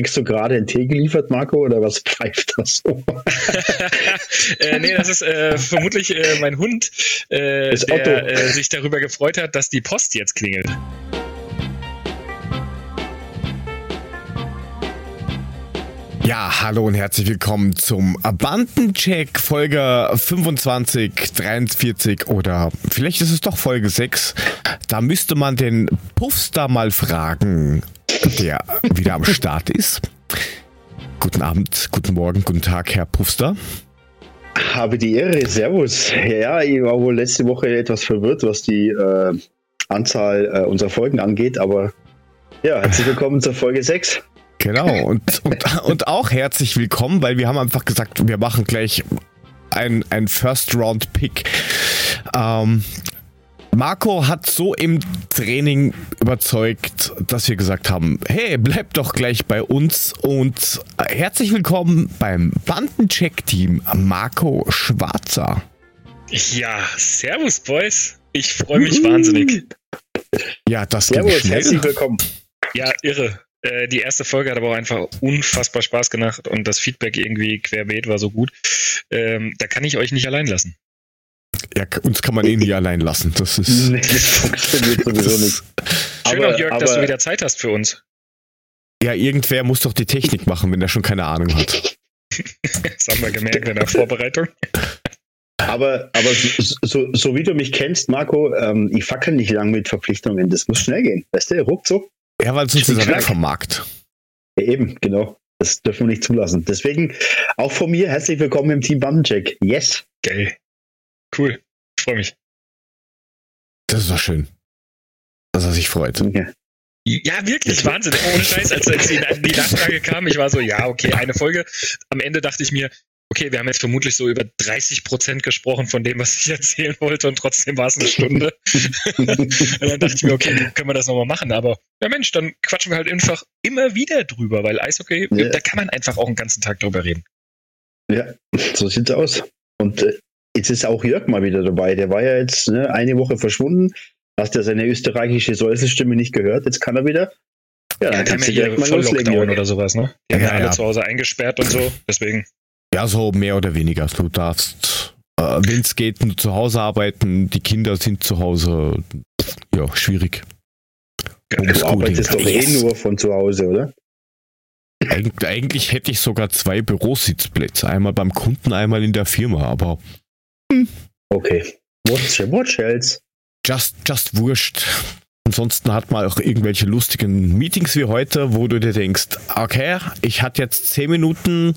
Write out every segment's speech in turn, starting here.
kriegst du gerade einen Tee geliefert, Marco, oder was pfeift das so? äh, nee, das ist äh, vermutlich äh, mein Hund, äh, der äh, sich darüber gefreut hat, dass die Post jetzt klingelt. Ja, hallo und herzlich willkommen zum Bandencheck Folge 25, 43 oder vielleicht ist es doch Folge 6. Da müsste man den Puffstar mal fragen, der wieder am Start ist. Guten Abend, guten Morgen, guten Tag, Herr Puffstar. Habe die Ehre, Servus. Ja, ich war wohl letzte Woche etwas verwirrt, was die äh, Anzahl äh, unserer Folgen angeht, aber ja, herzlich willkommen zur Folge 6. Genau, und, und, und auch herzlich willkommen, weil wir haben einfach gesagt, wir machen gleich ein, ein First-Round-Pick. Ähm, Marco hat so im Training überzeugt, dass wir gesagt haben, hey, bleib doch gleich bei uns und herzlich willkommen beim Bandencheck-Team Marco Schwarzer. Ja, servus, Boys. Ich freue mich wahnsinnig. Ja, das servus, ging schnell. herzlich willkommen. Ja, irre. Äh, die erste Folge hat aber auch einfach unfassbar Spaß gemacht und das Feedback irgendwie querbeet war so gut. Ähm, da kann ich euch nicht allein lassen. Ja, uns kann man eh nie allein lassen. Das ist. Nee, das funktioniert sowieso nicht. Schön aber, auch, Jörg, aber, dass du wieder Zeit hast für uns. Ja, irgendwer muss doch die Technik machen, wenn er schon keine Ahnung hat. das haben wir gemerkt in der Vorbereitung. Aber, aber so, so, so wie du mich kennst, Marco, ähm, ich fackel nicht lang mit Verpflichtungen. Das muss schnell gehen. Weißt du, ruckzuck. Ja, weil sonst ist er weg vom Markt. Ja, eben, genau. Das dürfen wir nicht zulassen. Deswegen auch von mir herzlich willkommen im Team Bandencheck. Yes. Geil. Cool. Ich freue mich. Das ist doch schön. Dass er sich freut. Ja. Ja, wirklich, Wahnsinn. Ohne Scheiß, als, als die, die Nachfrage kam, ich war so, ja, okay, eine Folge. Am Ende dachte ich mir, okay, wir haben jetzt vermutlich so über 30 Prozent gesprochen von dem, was ich erzählen wollte und trotzdem war es eine Stunde. und dann dachte ich mir, okay, können wir das nochmal machen, aber ja Mensch, dann quatschen wir halt einfach immer wieder drüber, weil Eishockey, ja. da kann man einfach auch einen ganzen Tag drüber reden. Ja, so sieht's aus. Und äh, jetzt ist auch Jörg mal wieder dabei. Der war ja jetzt ne, eine Woche verschwunden. Hast ja seine österreichische Säuselstimme nicht gehört. Jetzt kann er wieder. Ja, ja dann kannst du direkt mal loslegen. oder sowas, ne? Die haben ja, ja alle zu Hause eingesperrt und so, deswegen. Ja, so mehr oder weniger. Du darfst, äh, wenn es geht, nur zu Hause arbeiten. Die Kinder sind zu Hause. Ja, schwierig. Du arbeitest doch eh nur von zu Hause, oder? Eig eigentlich hätte ich sogar zwei Bürositzplätze. Einmal beim Kunden, einmal in der Firma, aber. Hm. Okay. Watch, watch else. Just, just wurscht. Ansonsten hat man auch irgendwelche lustigen Meetings wie heute, wo du dir denkst, okay, ich hatte jetzt zehn Minuten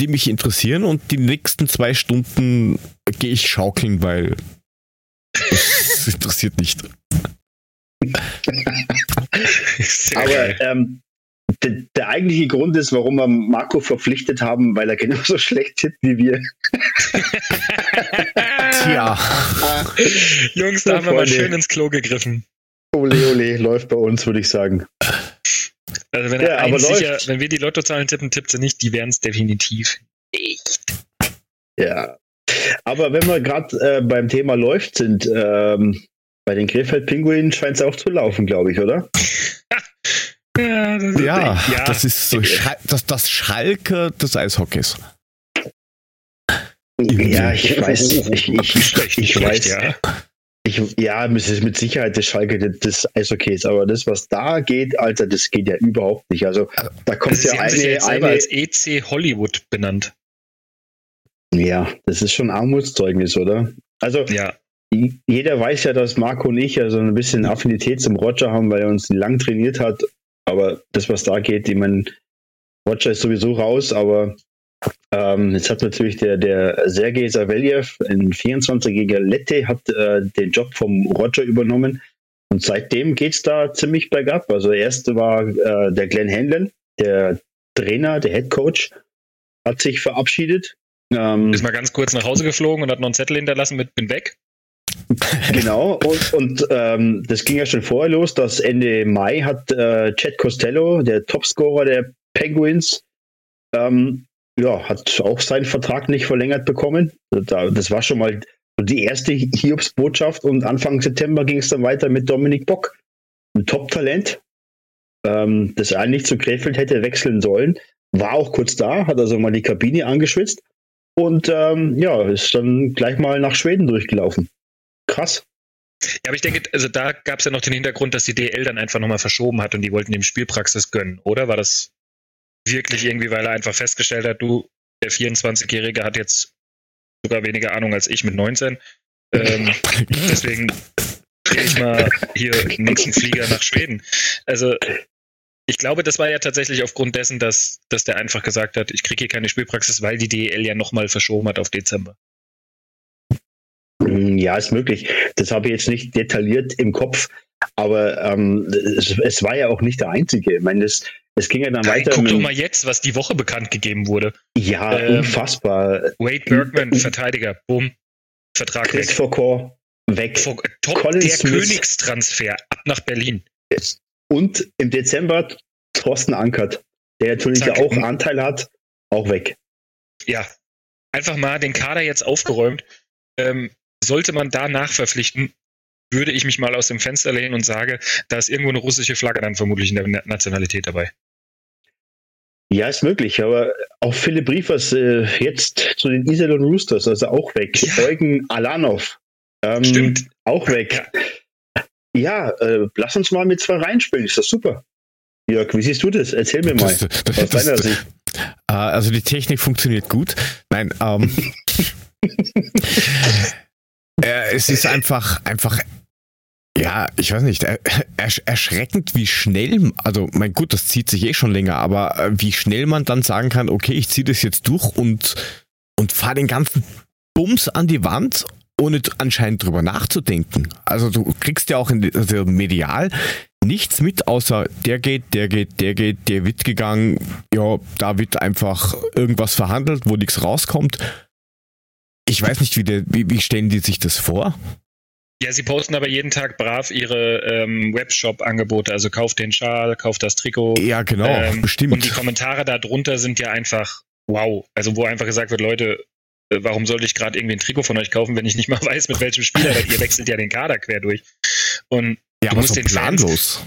die mich interessieren und die nächsten zwei Stunden gehe ich schaukeln, weil es interessiert nicht. Aber ähm, der, der, eigentliche Grund ist, warum wir Marco verpflichtet haben, weil er genauso schlecht tippt wie wir. Tja. Jungs, da haben wir mal schön ins Klo gegriffen. Ole, ole, läuft bei uns, würde ich sagen. Also wenn, ja, aber sicher, wenn wir die Lottozahlen tippen, tippt sie nicht, die wären es definitiv nicht. Ja. Aber wenn wir gerade äh, beim Thema läuft sind, ähm, bei den Krefeld-Pinguinen scheint es auch zu laufen, glaube ich, oder? ja, das, ja, ja, das ist so Schal das, das Schalke des Eishockeys. Ja, ich weiß, ich, ich, ich, ich weiß, ja. Ich, ja, es ist mit Sicherheit das Schalke des Eishockeys, aber das, was da geht, Alter, das geht ja überhaupt nicht. Also da kommt also, ja eine, sich jetzt eine als EC Hollywood benannt. Ja, das ist schon Armutszeugnis, oder? Also ja. jeder weiß ja, dass Marco und ich ja so ein bisschen Affinität zum Roger haben, weil er uns lang trainiert hat. Aber das, was da geht, ich meine, Roger ist sowieso raus, aber ähm, jetzt hat natürlich der, der Sergei Savelyev, ein 24-jähriger Lette, hat äh, den Job vom Roger übernommen. Und seitdem geht es da ziemlich bergab. Also der erste war äh, der Glenn Hanlon, der Trainer, der Head Coach, hat sich verabschiedet. Ähm, ist mal ganz kurz nach Hause geflogen und hat noch einen Zettel hinterlassen mit bin weg. genau, und, und ähm, das ging ja schon vorher los, dass Ende Mai hat äh, Chad Costello, der Topscorer der Penguins, ähm, ja, hat auch seinen Vertrag nicht verlängert bekommen. Das war schon mal die erste Hiobs-Botschaft und Anfang September ging es dann weiter mit Dominik Bock, ein Top-Talent. ähm, das eigentlich zu Krefeld hätte wechseln sollen. War auch kurz da, hat also mal die Kabine angeschwitzt und ähm, ja, ist dann gleich mal nach Schweden durchgelaufen. Krass. Ja, aber ich denke, also da gab es ja noch den Hintergrund, dass die DL dann einfach nochmal verschoben hat und die wollten dem Spielpraxis gönnen, oder? War das wirklich irgendwie, weil er einfach festgestellt hat, du, der 24-Jährige hat jetzt sogar weniger Ahnung als ich mit 19. Ähm, deswegen drehe ich mal hier den nächsten Flieger nach Schweden. Also ich glaube, das war ja tatsächlich aufgrund dessen, dass, dass der einfach gesagt hat, ich kriege hier keine Spielpraxis, weil die DEL ja nochmal verschoben hat auf Dezember. Hm, ja, ist möglich. Das habe ich jetzt nicht detailliert im Kopf, aber ähm, es, es, war ja auch nicht der einzige. Ich meine, es, es ging ja dann weiter. Guck doch mal jetzt, was die Woche bekannt gegeben wurde. Ja, ähm, unfassbar. Wade Bergman, Verteidiger, bumm, Vertrag Chris weg. Foucault, weg. Foucault, top, Colin der Smith. Königstransfer ab nach Berlin. Und im Dezember Thorsten Ankert, der natürlich Zack. auch Anteil hat, auch weg. Ja, einfach mal den Kader jetzt aufgeräumt. Ähm, sollte man da nachverpflichten, würde ich mich mal aus dem Fenster lehnen und sage, da ist irgendwo eine russische Flagge dann vermutlich in der Nationalität dabei. Ja, ist möglich, aber auch Philipp Briefers äh, jetzt zu den Iserlohn Roosters, also auch weg. Ja. Eugen Alanov, ähm, Stimmt. auch weg. Ja, äh, lass uns mal mit zwei reinspielen, ist das super. Jörg, wie siehst du das? Erzähl mir mal. Das, das, aus deiner Sicht. Äh, also die Technik funktioniert gut. Nein, ähm, äh, es ist einfach, einfach, ja, ich weiß nicht, ersch erschreckend, wie schnell, also mein gut, das zieht sich eh schon länger, aber äh, wie schnell man dann sagen kann, okay, ich ziehe das jetzt durch und, und fahre den ganzen Bums an die Wand ohne anscheinend drüber nachzudenken. Also du kriegst ja auch in, also medial nichts mit, außer der geht, der geht, der geht, der wird gegangen. Ja, da wird einfach irgendwas verhandelt, wo nichts rauskommt. Ich weiß nicht, wie, der, wie, wie stellen die sich das vor? Ja, sie posten aber jeden Tag brav ihre ähm, Webshop-Angebote, also kauft den Schal, kauft das Trikot. Ja, genau, ähm, bestimmt. Und die Kommentare darunter sind ja einfach wow. Also wo einfach gesagt wird, Leute, äh, warum sollte ich gerade irgendwie ein Trikot von euch kaufen, wenn ich nicht mal weiß, mit welchem Spieler, weil ihr wechselt ja den Kader quer durch. Und ja, du musst so den planlos. Fans,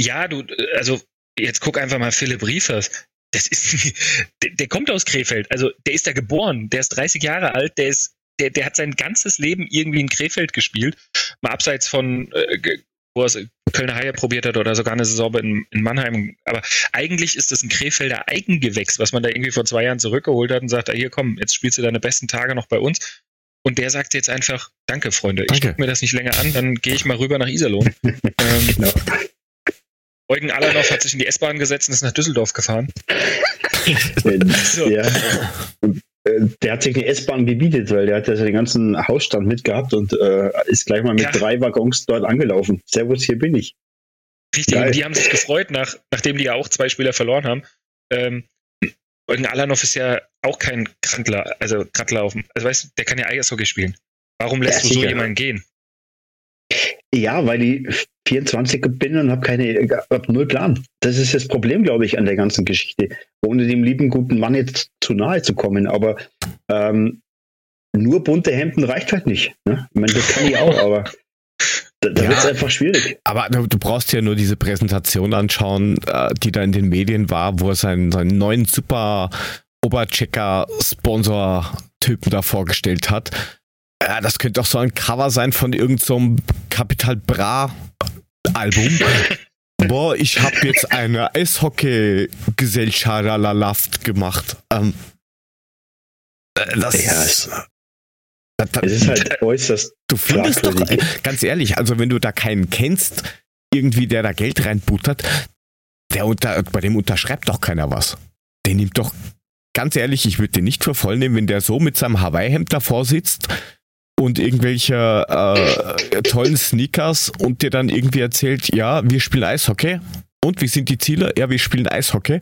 ja, du, also jetzt guck einfach mal Philipp Riefers. Das ist, der, der, kommt aus Krefeld. Also der ist da geboren, der ist 30 Jahre alt, der ist, der, der hat sein ganzes Leben irgendwie in Krefeld gespielt. Mal abseits von äh, wo er Kölner Haie probiert hat oder sogar eine Saison in, in Mannheim. Aber eigentlich ist das ein Krefelder Eigengewächs, was man da irgendwie vor zwei Jahren zurückgeholt hat und sagt, ah, hier komm, jetzt spielst du deine besten Tage noch bei uns. Und der sagt jetzt einfach, danke Freunde, danke. ich gucke mir das nicht länger an, dann gehe ich mal rüber nach Iserlohn. ähm, genau. Eugen Allernoff hat sich in die S-Bahn gesetzt und ist nach Düsseldorf gefahren. so. Ja. Äh, der hat sich eine S-Bahn gebietet, weil der hat ja den ganzen Hausstand mitgehabt und äh, ist gleich mal mit ja. drei Waggons dort angelaufen. Servus, hier bin ich. Richtig, Geil. und die haben sich gefreut, nach, nachdem die ja auch zwei Spieler verloren haben. Ähm, Eugen Alanov ist ja auch kein Krantler, also Krantler auf dem, also weißt du, der kann ja Eishockey spielen. Warum lässt ja, du so jemanden gehen? Ja, weil ich 24 bin und habe keine, hab null Plan. Das ist das Problem, glaube ich, an der ganzen Geschichte. Ohne dem lieben guten Mann jetzt zu nahe zu kommen. Aber ähm, nur bunte Hemden reicht halt nicht. Ne? Ich meine, das kann ich auch, aber da, da ja, wird es einfach schwierig. Aber du, brauchst ja nur diese Präsentation anschauen, äh, die da in den Medien war, wo er seinen, seinen neuen super Oberchecker-Sponsor-Typen da vorgestellt hat ja, das könnte doch so ein Cover sein von irgendeinem so Capital Bra Album. Boah, ich habe jetzt eine Eishockey-Gesellschaft gemacht. Ähm, äh, das ja, ist, das, das ist halt äußerst. Du findest doch, äh, ganz ehrlich, also wenn du da keinen kennst, irgendwie der da Geld reinbuttert, der unter, bei dem unterschreibt doch keiner was. Der nimmt doch, ganz ehrlich, ich würde den nicht für voll nehmen, wenn der so mit seinem Hawaii-Hemd davor sitzt und irgendwelche äh, tollen Sneakers und dir dann irgendwie erzählt, ja, wir spielen Eishockey. Und wie sind die Ziele? Ja, wir spielen Eishockey.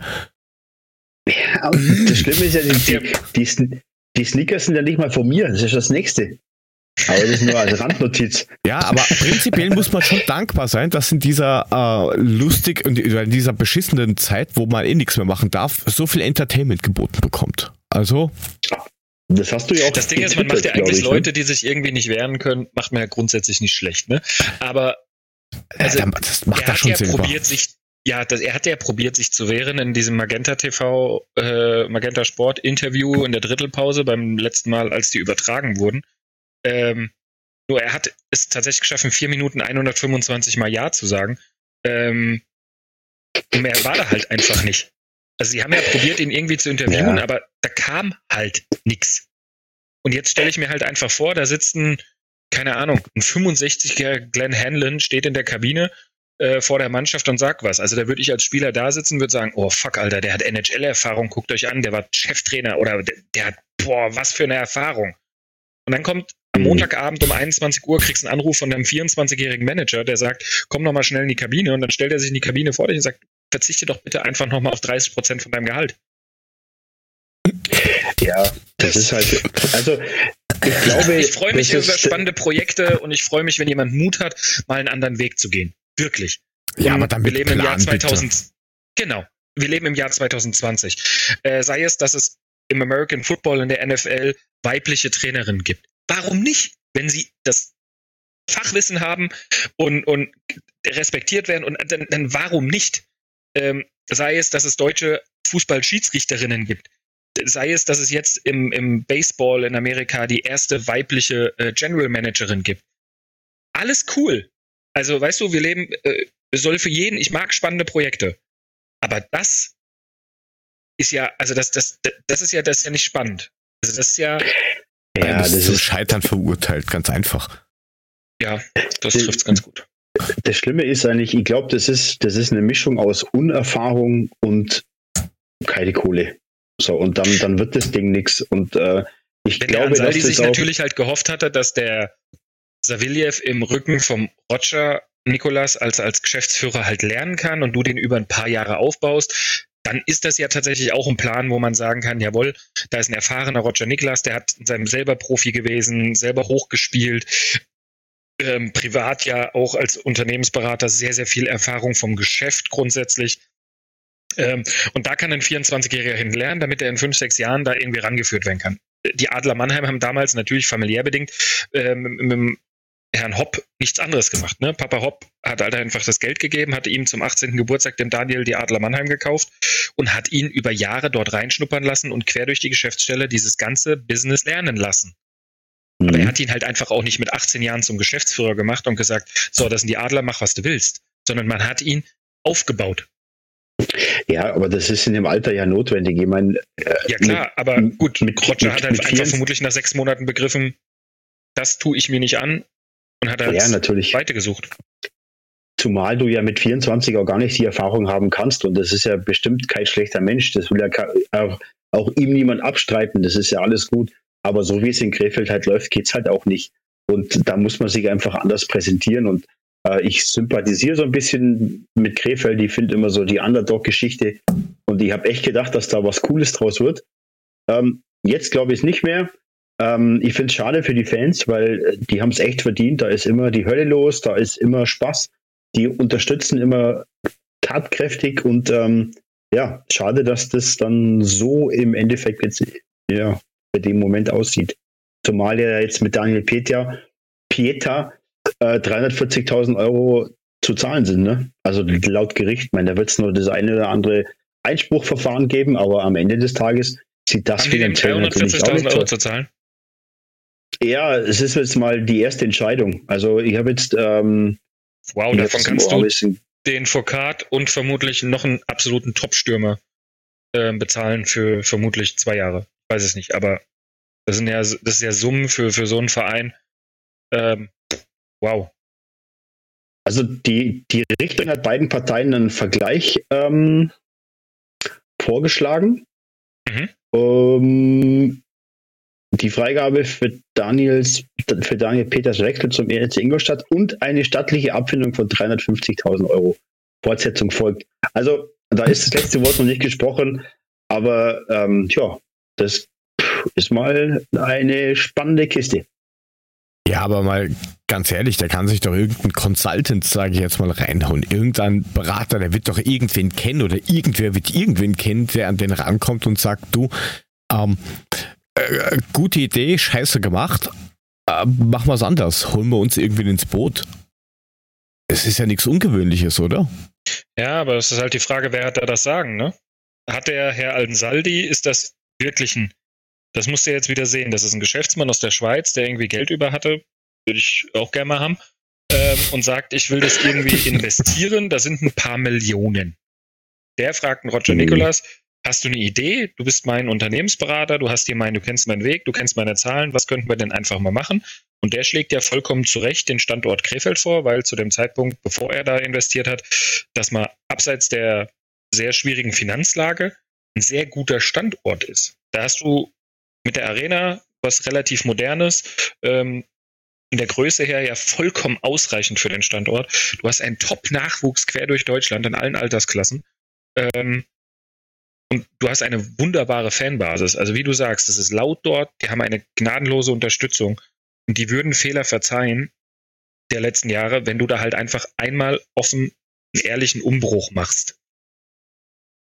Ja, das Schlimme ist ja, die, die, die, Sneakers sind ja nicht mal von mir, das ist das nächste. Aber das ist nur als Randnotiz. Ja, aber prinzipiell muss man schon dankbar sein, dass in dieser äh, lustig und in dieser beschissenen Zeit, wo man eh nichts mehr machen darf, so viel Entertainment geboten bekommt. Also. Das hast du ja auch. Das Ding ist, man macht ja eigentlich ich, ne? Leute, die sich irgendwie nicht wehren können, macht man ja grundsätzlich nicht schlecht, ne? Aber also, ja, das macht er hat schon ja Sinn probiert, sich ja, das, er hat ja probiert, sich zu wehren in diesem Magenta TV, äh, Magenta Sport Interview in der Drittelpause beim letzten Mal, als die übertragen wurden. Ähm, nur er hat es tatsächlich geschafft, in vier Minuten 125 Mal Ja zu sagen. Ähm, mehr war da halt einfach nicht. Also sie haben ja probiert, ihn irgendwie zu interviewen, ja. aber da kam halt nichts. Und jetzt stelle ich mir halt einfach vor, da sitzt ein, keine Ahnung, ein 65-jähriger Glenn Hanlon steht in der Kabine äh, vor der Mannschaft und sagt was. Also da würde ich als Spieler da sitzen, würde sagen, oh fuck, Alter, der hat NHL-Erfahrung, guckt euch an, der war Cheftrainer oder der, der, hat, boah, was für eine Erfahrung. Und dann kommt am mhm. Montagabend um 21 Uhr, kriegst einen Anruf von deinem 24-jährigen Manager, der sagt, komm noch mal schnell in die Kabine und dann stellt er sich in die Kabine vor dich und sagt, verzichte doch bitte einfach noch mal auf 30 Prozent von deinem Gehalt. Ja, das ist halt, also ich glaube, ich freue mich über spannende Projekte und ich freue mich, wenn jemand Mut hat, mal einen anderen Weg zu gehen. Wirklich. Ja, aber dann wir leben Plan, im Jahr 2000. Bitte. Genau. Wir leben im Jahr 2020. Äh, sei es, dass es im American Football in der NFL weibliche Trainerinnen gibt. Warum nicht? Wenn sie das Fachwissen haben und, und respektiert werden und dann, dann warum nicht? Ähm, sei es, dass es deutsche Fußballschiedsrichterinnen gibt sei es, dass es jetzt im, im Baseball in Amerika die erste weibliche äh, General Managerin gibt. Alles cool. Also, weißt du, wir leben, äh, soll für jeden, ich mag spannende Projekte. Aber das ist ja, also das, das, das ist ja, das ist ja nicht spannend. Also das ist ja. Ja, das, das ist Scheitern verurteilt, ganz einfach. Ja, das trifft es ganz gut. Das Schlimme ist eigentlich, ich glaube, das ist, das ist eine Mischung aus Unerfahrung und keine Kohle. So, und dann, dann wird das Ding nichts. Und äh, ich Wenn glaube, der Ansaldi dass sich natürlich halt gehofft hatte, dass der Saviljev im Rücken vom Roger Nikolas als, als Geschäftsführer halt lernen kann und du den über ein paar Jahre aufbaust, dann ist das ja tatsächlich auch ein Plan, wo man sagen kann, jawohl, da ist ein erfahrener Roger Niklas, der hat in seinem selber Profi gewesen, selber hochgespielt, ähm, privat ja auch als Unternehmensberater sehr, sehr viel Erfahrung vom Geschäft grundsätzlich. Ähm, und da kann ein 24-Jähriger hin lernen, damit er in fünf, sechs Jahren da irgendwie rangeführt werden kann. Die Adler Mannheim haben damals natürlich familiär bedingt ähm, mit Herrn Hopp nichts anderes gemacht. Ne? Papa Hopp hat halt einfach das Geld gegeben, hatte ihm zum 18. Geburtstag dem Daniel die Adler Mannheim gekauft und hat ihn über Jahre dort reinschnuppern lassen und quer durch die Geschäftsstelle dieses ganze Business lernen lassen. Mhm. Aber er hat ihn halt einfach auch nicht mit 18 Jahren zum Geschäftsführer gemacht und gesagt, so, das sind die Adler, mach was du willst. Sondern man hat ihn aufgebaut. Ja, aber das ist in dem Alter ja notwendig. Ich meine, äh, ja klar, mit, aber gut, mit, Roger hat halt einfach vermutlich nach sechs Monaten begriffen, das tue ich mir nicht an und hat halt ja, natürlich. weitergesucht. Zumal du ja mit 24 auch gar nicht die Erfahrung haben kannst und das ist ja bestimmt kein schlechter Mensch. Das will ja auch, auch ihm niemand abstreiten. Das ist ja alles gut. Aber so wie es in Krefeld halt läuft, geht es halt auch nicht. Und da muss man sich einfach anders präsentieren und äh, ich sympathisiere so ein bisschen mit Krefeld. Ich finde immer so die Underdog-Geschichte. Und ich habe echt gedacht, dass da was Cooles draus wird. Ähm, jetzt glaube ich es nicht mehr. Ähm, ich finde es schade für die Fans, weil äh, die haben es echt verdient. Da ist immer die Hölle los, da ist immer Spaß. Die unterstützen immer tatkräftig und ähm, ja, schade, dass das dann so im Endeffekt jetzt ja, bei dem Moment aussieht. Zumal er jetzt mit Daniel Peter, Pieta äh, 340.000 Euro zu zahlen sind. Ne? Also laut Gericht, meine, da wird es nur das eine oder andere Einspruchverfahren geben, aber am Ende des Tages sieht das Haben finanziell natürlich auch nicht Euro zu zahlen. Ja, es ist jetzt mal die erste Entscheidung. Also ich habe jetzt ähm, Wow, davon kannst du den Foucault und vermutlich noch einen absoluten Top-Stürmer äh, bezahlen für vermutlich zwei Jahre. Weiß es nicht, aber das sind ja, das ist ja Summen für, für so einen Verein. Ähm, Wow. Also die, die Richterin hat beiden Parteien einen Vergleich ähm, vorgeschlagen. Mhm. Um, die Freigabe für, Daniels, für Daniel Peters Wechsel zum ERC Ingolstadt und eine stattliche Abfindung von 350.000 Euro. Fortsetzung folgt. Also da ist das letzte Wort noch nicht gesprochen, aber ähm, ja, das ist mal eine spannende Kiste. Ja, aber mal ganz ehrlich, der kann sich doch irgendein Consultant, sage ich jetzt mal, reinhauen. Irgendein Berater, der wird doch irgendwen kennen oder irgendwer wird irgendwen kennen, der an den rankommt und sagt, du, ähm, äh, gute Idee, scheiße gemacht, äh, machen wir es anders, holen wir uns irgendwie ins Boot. es ist ja nichts Ungewöhnliches, oder? Ja, aber es ist halt die Frage, wer hat da das Sagen, ne? Hat der Herr Aldensaldi, ist das wirklich ein, das musst du jetzt wieder sehen, das ist ein Geschäftsmann aus der Schweiz, der irgendwie Geld über hatte, würde ich auch gerne mal haben, ähm, und sagt, ich will das irgendwie investieren, da sind ein paar Millionen. Der fragt einen Roger mhm. Nicolas, hast du eine Idee? Du bist mein Unternehmensberater, du hast hier meinen, du kennst meinen Weg, du kennst meine Zahlen, was könnten wir denn einfach mal machen? Und der schlägt ja vollkommen zu Recht den Standort Krefeld vor, weil zu dem Zeitpunkt, bevor er da investiert hat, dass man abseits der sehr schwierigen Finanzlage ein sehr guter Standort ist. Da hast du mit der Arena was relativ modernes, ähm, in der Größe her ja vollkommen ausreichend für den Standort. Du hast einen Top-Nachwuchs quer durch Deutschland in allen Altersklassen. Ähm, und du hast eine wunderbare Fanbasis. Also wie du sagst, es ist laut dort, die haben eine gnadenlose Unterstützung und die würden Fehler verzeihen der letzten Jahre, wenn du da halt einfach einmal offen einen ehrlichen Umbruch machst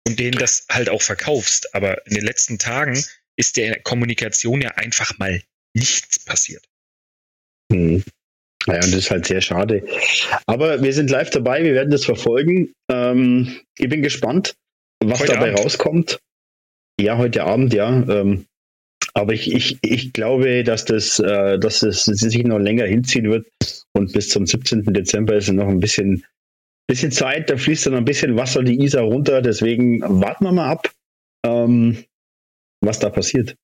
und denen das halt auch verkaufst. Aber in den letzten Tagen ist der Kommunikation ja einfach mal nichts passiert. Hm. Naja, und das ist halt sehr schade. Aber wir sind live dabei, wir werden das verfolgen. Ähm, ich bin gespannt, was heute dabei Abend. rauskommt. Ja, heute Abend, ja. Ähm, aber ich, ich, ich glaube, dass das, äh, dass das sich noch länger hinziehen wird. Und bis zum 17. Dezember ist noch ein bisschen, bisschen Zeit. Da fließt dann ein bisschen Wasser die Isar runter. Deswegen warten wir mal ab, ähm, was da passiert.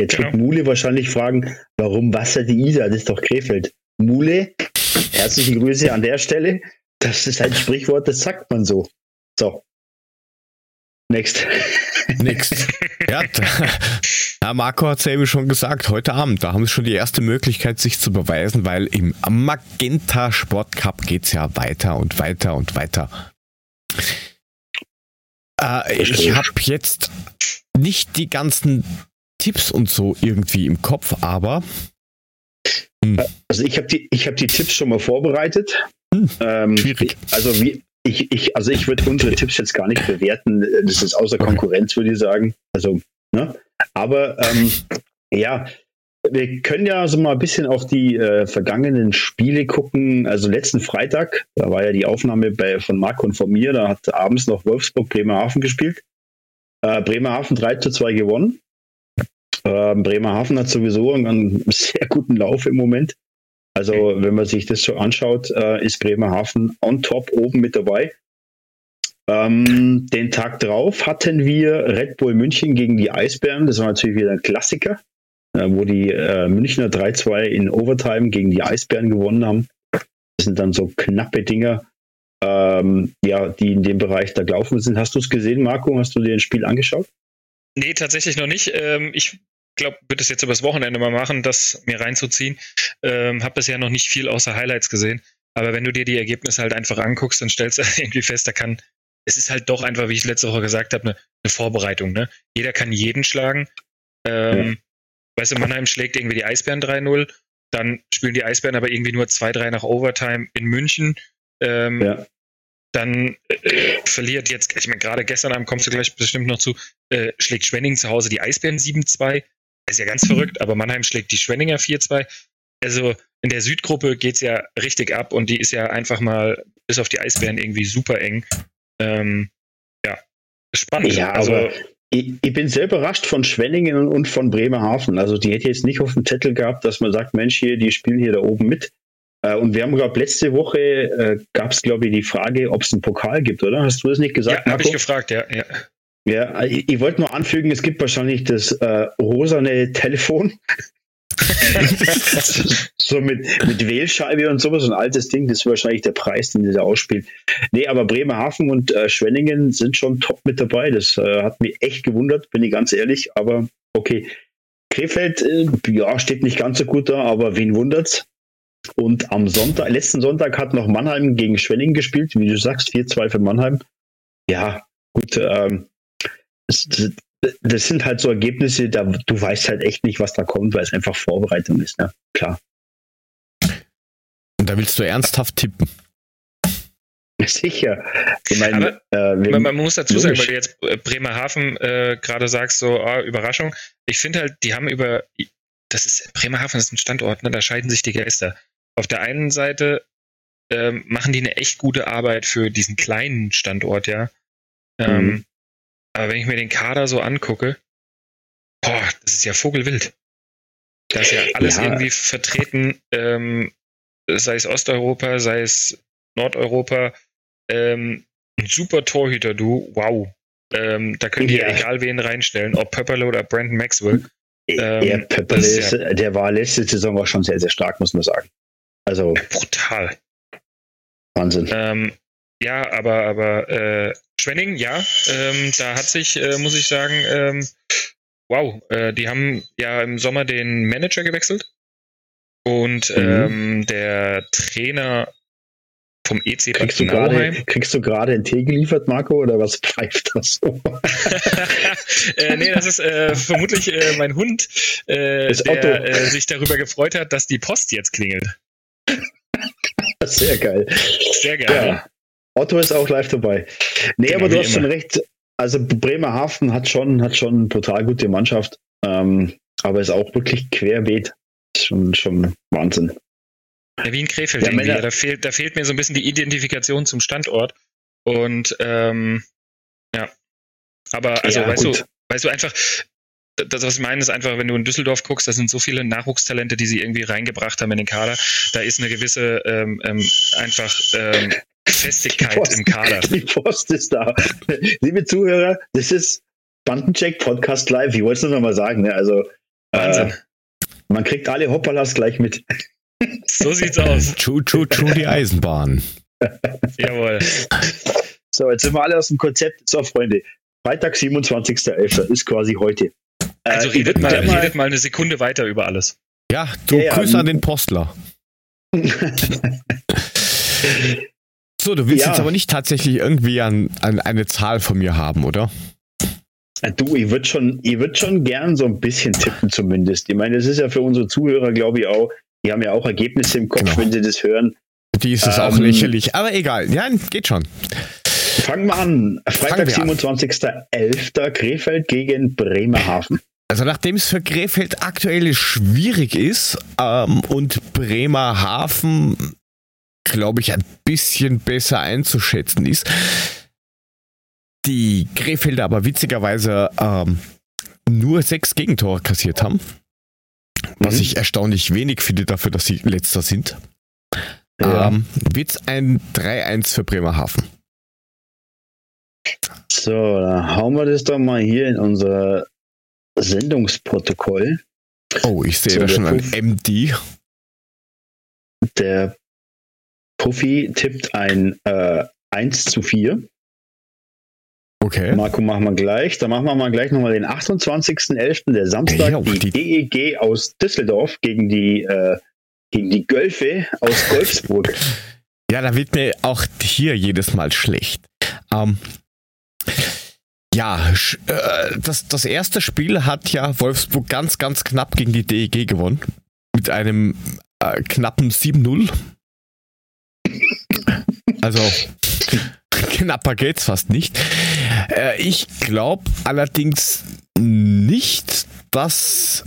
Jetzt genau. wird Mule wahrscheinlich fragen, warum Wasser die Isar? Das ist doch Krefeld. Mule, herzliche Grüße an der Stelle. Das ist ein Sprichwort, das sagt man so. So. Next. Next. Ja, ja Marco hat es ja eben schon gesagt, heute Abend, da haben sie schon die erste Möglichkeit, sich zu beweisen, weil im Magenta Sport Cup geht es ja weiter und weiter und weiter. Äh, ich habe jetzt nicht die ganzen Tipps und so irgendwie im Kopf, aber. Hm. Also ich habe die, hab die Tipps schon mal vorbereitet. Hm, ähm, schwierig. Also wie, ich, ich, also ich würde unsere Tipps jetzt gar nicht bewerten. Das ist außer Konkurrenz, würde ich sagen. Also, ne? Aber ähm, ja, wir können ja so mal ein bisschen auf die äh, vergangenen Spiele gucken. Also letzten Freitag, da war ja die Aufnahme bei, von Marco und von mir, da hat abends noch Wolfsburg Bremerhaven gespielt. Äh, Bremerhaven 3 zu 2 gewonnen. Äh, Bremerhaven hat sowieso einen, einen, sehr guten Lauf im Moment. Also, wenn man sich das so anschaut, äh, ist Bremerhaven on top oben mit dabei. Ähm, den Tag drauf hatten wir Red Bull München gegen die Eisbären. Das war natürlich wieder ein Klassiker, äh, wo die äh, Münchner 3-2 in Overtime gegen die Eisbären gewonnen haben. Das sind dann so knappe Dinger, ähm, ja, die in dem Bereich da gelaufen sind. Hast du es gesehen, Marco? Hast du dir das Spiel angeschaut? Nee, tatsächlich noch nicht. Ähm, ich glaube, würde es jetzt übers Wochenende mal machen, das mir reinzuziehen. Ähm, habe bisher noch nicht viel außer Highlights gesehen. Aber wenn du dir die Ergebnisse halt einfach anguckst, dann stellst du irgendwie fest, da kann, es ist halt doch einfach, wie ich letzte Woche gesagt habe, eine, eine Vorbereitung. Ne? Jeder kann jeden schlagen. Ähm. Weißt du, Mannheim schlägt irgendwie die Eisbären 3-0, dann spielen die Eisbären aber irgendwie nur 2-3 nach Overtime in München. Ähm, ja. Dann äh, verliert jetzt, ich meine, gerade gestern Abend kommst du gleich bestimmt noch zu, äh, schlägt Schwenning zu Hause die Eisbären 7-2. Ist ja ganz verrückt, aber Mannheim schlägt die Schwenninger 4-2. Also in der Südgruppe geht es ja richtig ab und die ist ja einfach mal bis auf die Eisbären irgendwie super eng. Ähm, ja, spannend. Ja, also, aber ich, ich, bin sehr überrascht von Schwenningen und von Bremerhaven. Also die hätte jetzt nicht auf dem Zettel gehabt, dass man sagt, Mensch, hier, die spielen hier da oben mit. Äh, und wir haben, glaube letzte Woche äh, gab es, glaube ich, die Frage, ob es einen Pokal gibt, oder? Hast du das nicht gesagt? Ja, habe ich gefragt, ja. ja. Ja, ich, ich wollte nur anfügen, es gibt wahrscheinlich das äh, rosane Telefon. so mit, mit Wählscheibe und sowas, ein altes Ding, das ist wahrscheinlich der Preis, den da ausspielt. Nee, aber Bremerhaven und äh, Schwenningen sind schon top mit dabei. Das äh, hat mich echt gewundert, bin ich ganz ehrlich. Aber okay. Krefeld, äh, ja, steht nicht ganz so gut da, aber wen wundert's? Und am Sonntag, letzten Sonntag hat noch Mannheim gegen Schwenningen gespielt, wie du sagst, 4-2 für Mannheim. Ja, gut, ähm, das, das, sind halt so Ergebnisse, da du weißt halt echt nicht, was da kommt, weil es einfach Vorbereitung ist, ne? Klar. Und da willst du ernsthaft tippen. Sicher. Ich meine, äh, man, man, muss dazu sagen, weil du jetzt äh, Bremerhaven äh, gerade sagst, so oh, Überraschung. Ich finde halt, die haben über, das ist Bremerhaven ist ein Standort, ne, da scheiden sich die Geister. Auf der einen Seite ähm, machen die eine echt gute Arbeit für diesen kleinen Standort, ja. Ähm, mhm. Aber wenn ich mir den Kader so angucke, boah, das ist ja Vogelwild. Da ist ja alles ja. irgendwie vertreten, ähm, sei es Osteuropa, sei es Nordeuropa. Ähm, ein super Torhüter, du, wow. Ähm, da könnt ihr ja. egal wen reinstellen, ob Pepperle oder Brandon Maxwell. Ähm, ja, Pepperle ist, ja, der war letzte Saison auch schon sehr, sehr stark, muss man sagen. Also. Brutal. Wahnsinn. Ähm, ja, aber, aber äh, Schwenning, ja, ähm, da hat sich, äh, muss ich sagen, ähm, wow, äh, die haben ja im Sommer den Manager gewechselt und mhm. ähm, der Trainer vom EC kriegst du grade, Kriegst du gerade einen Tee geliefert, Marco, oder was pfeift das so? äh, nee, das ist äh, vermutlich äh, mein Hund, äh, der äh, sich darüber gefreut hat, dass die Post jetzt klingelt. Sehr geil. Sehr geil. Ja. Otto ist auch live dabei. Nee, genau, aber du hast immer. schon recht. Also Bremerhaven hat schon, hat schon eine total gute Mannschaft, ähm, aber ist auch wirklich querbeet. Schon, schon Wahnsinn. Ja, wie in Krefeld ja, irgendwie. Da fehlt, da fehlt mir so ein bisschen die Identifikation zum Standort. Und ähm, ja. Aber also ja, weißt du, weißt du einfach, das, was ich meine, ist einfach, wenn du in Düsseldorf guckst, da sind so viele Nachwuchstalente, die sie irgendwie reingebracht haben in den Kader. Da ist eine gewisse ähm, ähm, einfach ähm, Festigkeit Post, im Kader. Die Post ist da. Liebe Zuhörer, das ist Bandencheck Podcast Live. Ich wollte es nur noch mal sagen. Ne? Also, Wahnsinn. Äh, man kriegt alle Hoppalas gleich mit. So sieht's aus. Tschu, tschu, tschu, die Eisenbahn. Jawohl. So, jetzt sind wir alle aus dem Konzept. So, Freunde. Freitag, 27.11. ist quasi heute. Also äh, redet, mal, redet mal eine Sekunde weiter über alles. Ja, du ja, Grüße ja. an den Postler. so, du willst ja. jetzt aber nicht tatsächlich irgendwie an, an eine Zahl von mir haben, oder? Du, ich würde schon, ich würd schon gern so ein bisschen tippen zumindest. Ich meine, das ist ja für unsere Zuhörer, glaube ich, auch, die haben ja auch Ergebnisse im Kopf, genau. wenn sie das hören. Die ist es ähm, auch lächerlich, aber egal. Ja, geht schon. Fangen wir an. Freitag, 27.11. Krefeld gegen Bremerhaven. Also nachdem es für Krefeld aktuell schwierig ist ähm, und Bremerhaven, glaube ich, ein bisschen besser einzuschätzen ist, die Krefelder aber witzigerweise ähm, nur sechs Gegentore kassiert haben, was mhm. ich erstaunlich wenig finde dafür, dass sie letzter sind, ja. ähm, wird es ein 3-1 für Bremerhaven. So, dann hauen wir das doch mal hier in unser Sendungsprotokoll. Oh, ich sehe so, da schon ein MD. Der Puffy tippt ein äh, 1 zu 4. Okay. Marco machen wir gleich. Dann machen wir mal gleich nochmal den 28.11. der Samstag, ja, die, die DEG aus Düsseldorf gegen die, äh, gegen die Gölfe aus Golfsburg. ja, da wird mir auch hier jedes Mal schlecht. Ähm, ja, äh, das, das erste Spiel hat ja Wolfsburg ganz, ganz knapp gegen die DEG gewonnen. Mit einem äh, knappen 7-0. Also knapper geht's fast nicht. Äh, ich glaube allerdings nicht, dass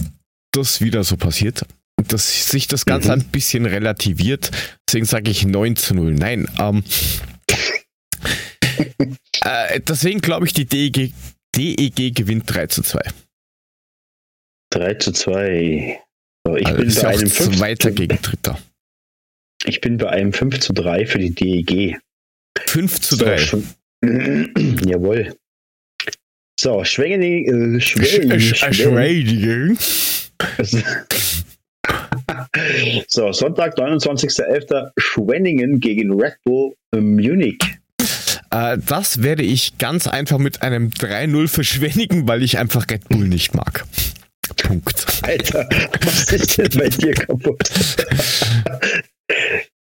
das wieder so passiert. Dass sich das Ganze mhm. ein bisschen relativiert. Deswegen sage ich 9 zu 0. Nein, ähm, äh, deswegen glaube ich, die DEG, DEG gewinnt 3 zu 2. 3 zu 2. So, ich also bin bei einem 5 zweiter gegen Dritter. Ich bin bei einem 5 zu 3 für die DEG. 5 zu 3. So, jawohl. So, Schwengening. Äh, Schwengening. so, Sonntag, 29.11. Schwenningen gegen Red Bull Munich. Äh, das werde ich ganz einfach mit einem 3-0 verschwenigen, weil ich einfach Red Bull nicht mag. Punkt. Alter, was ist denn bei dir kaputt?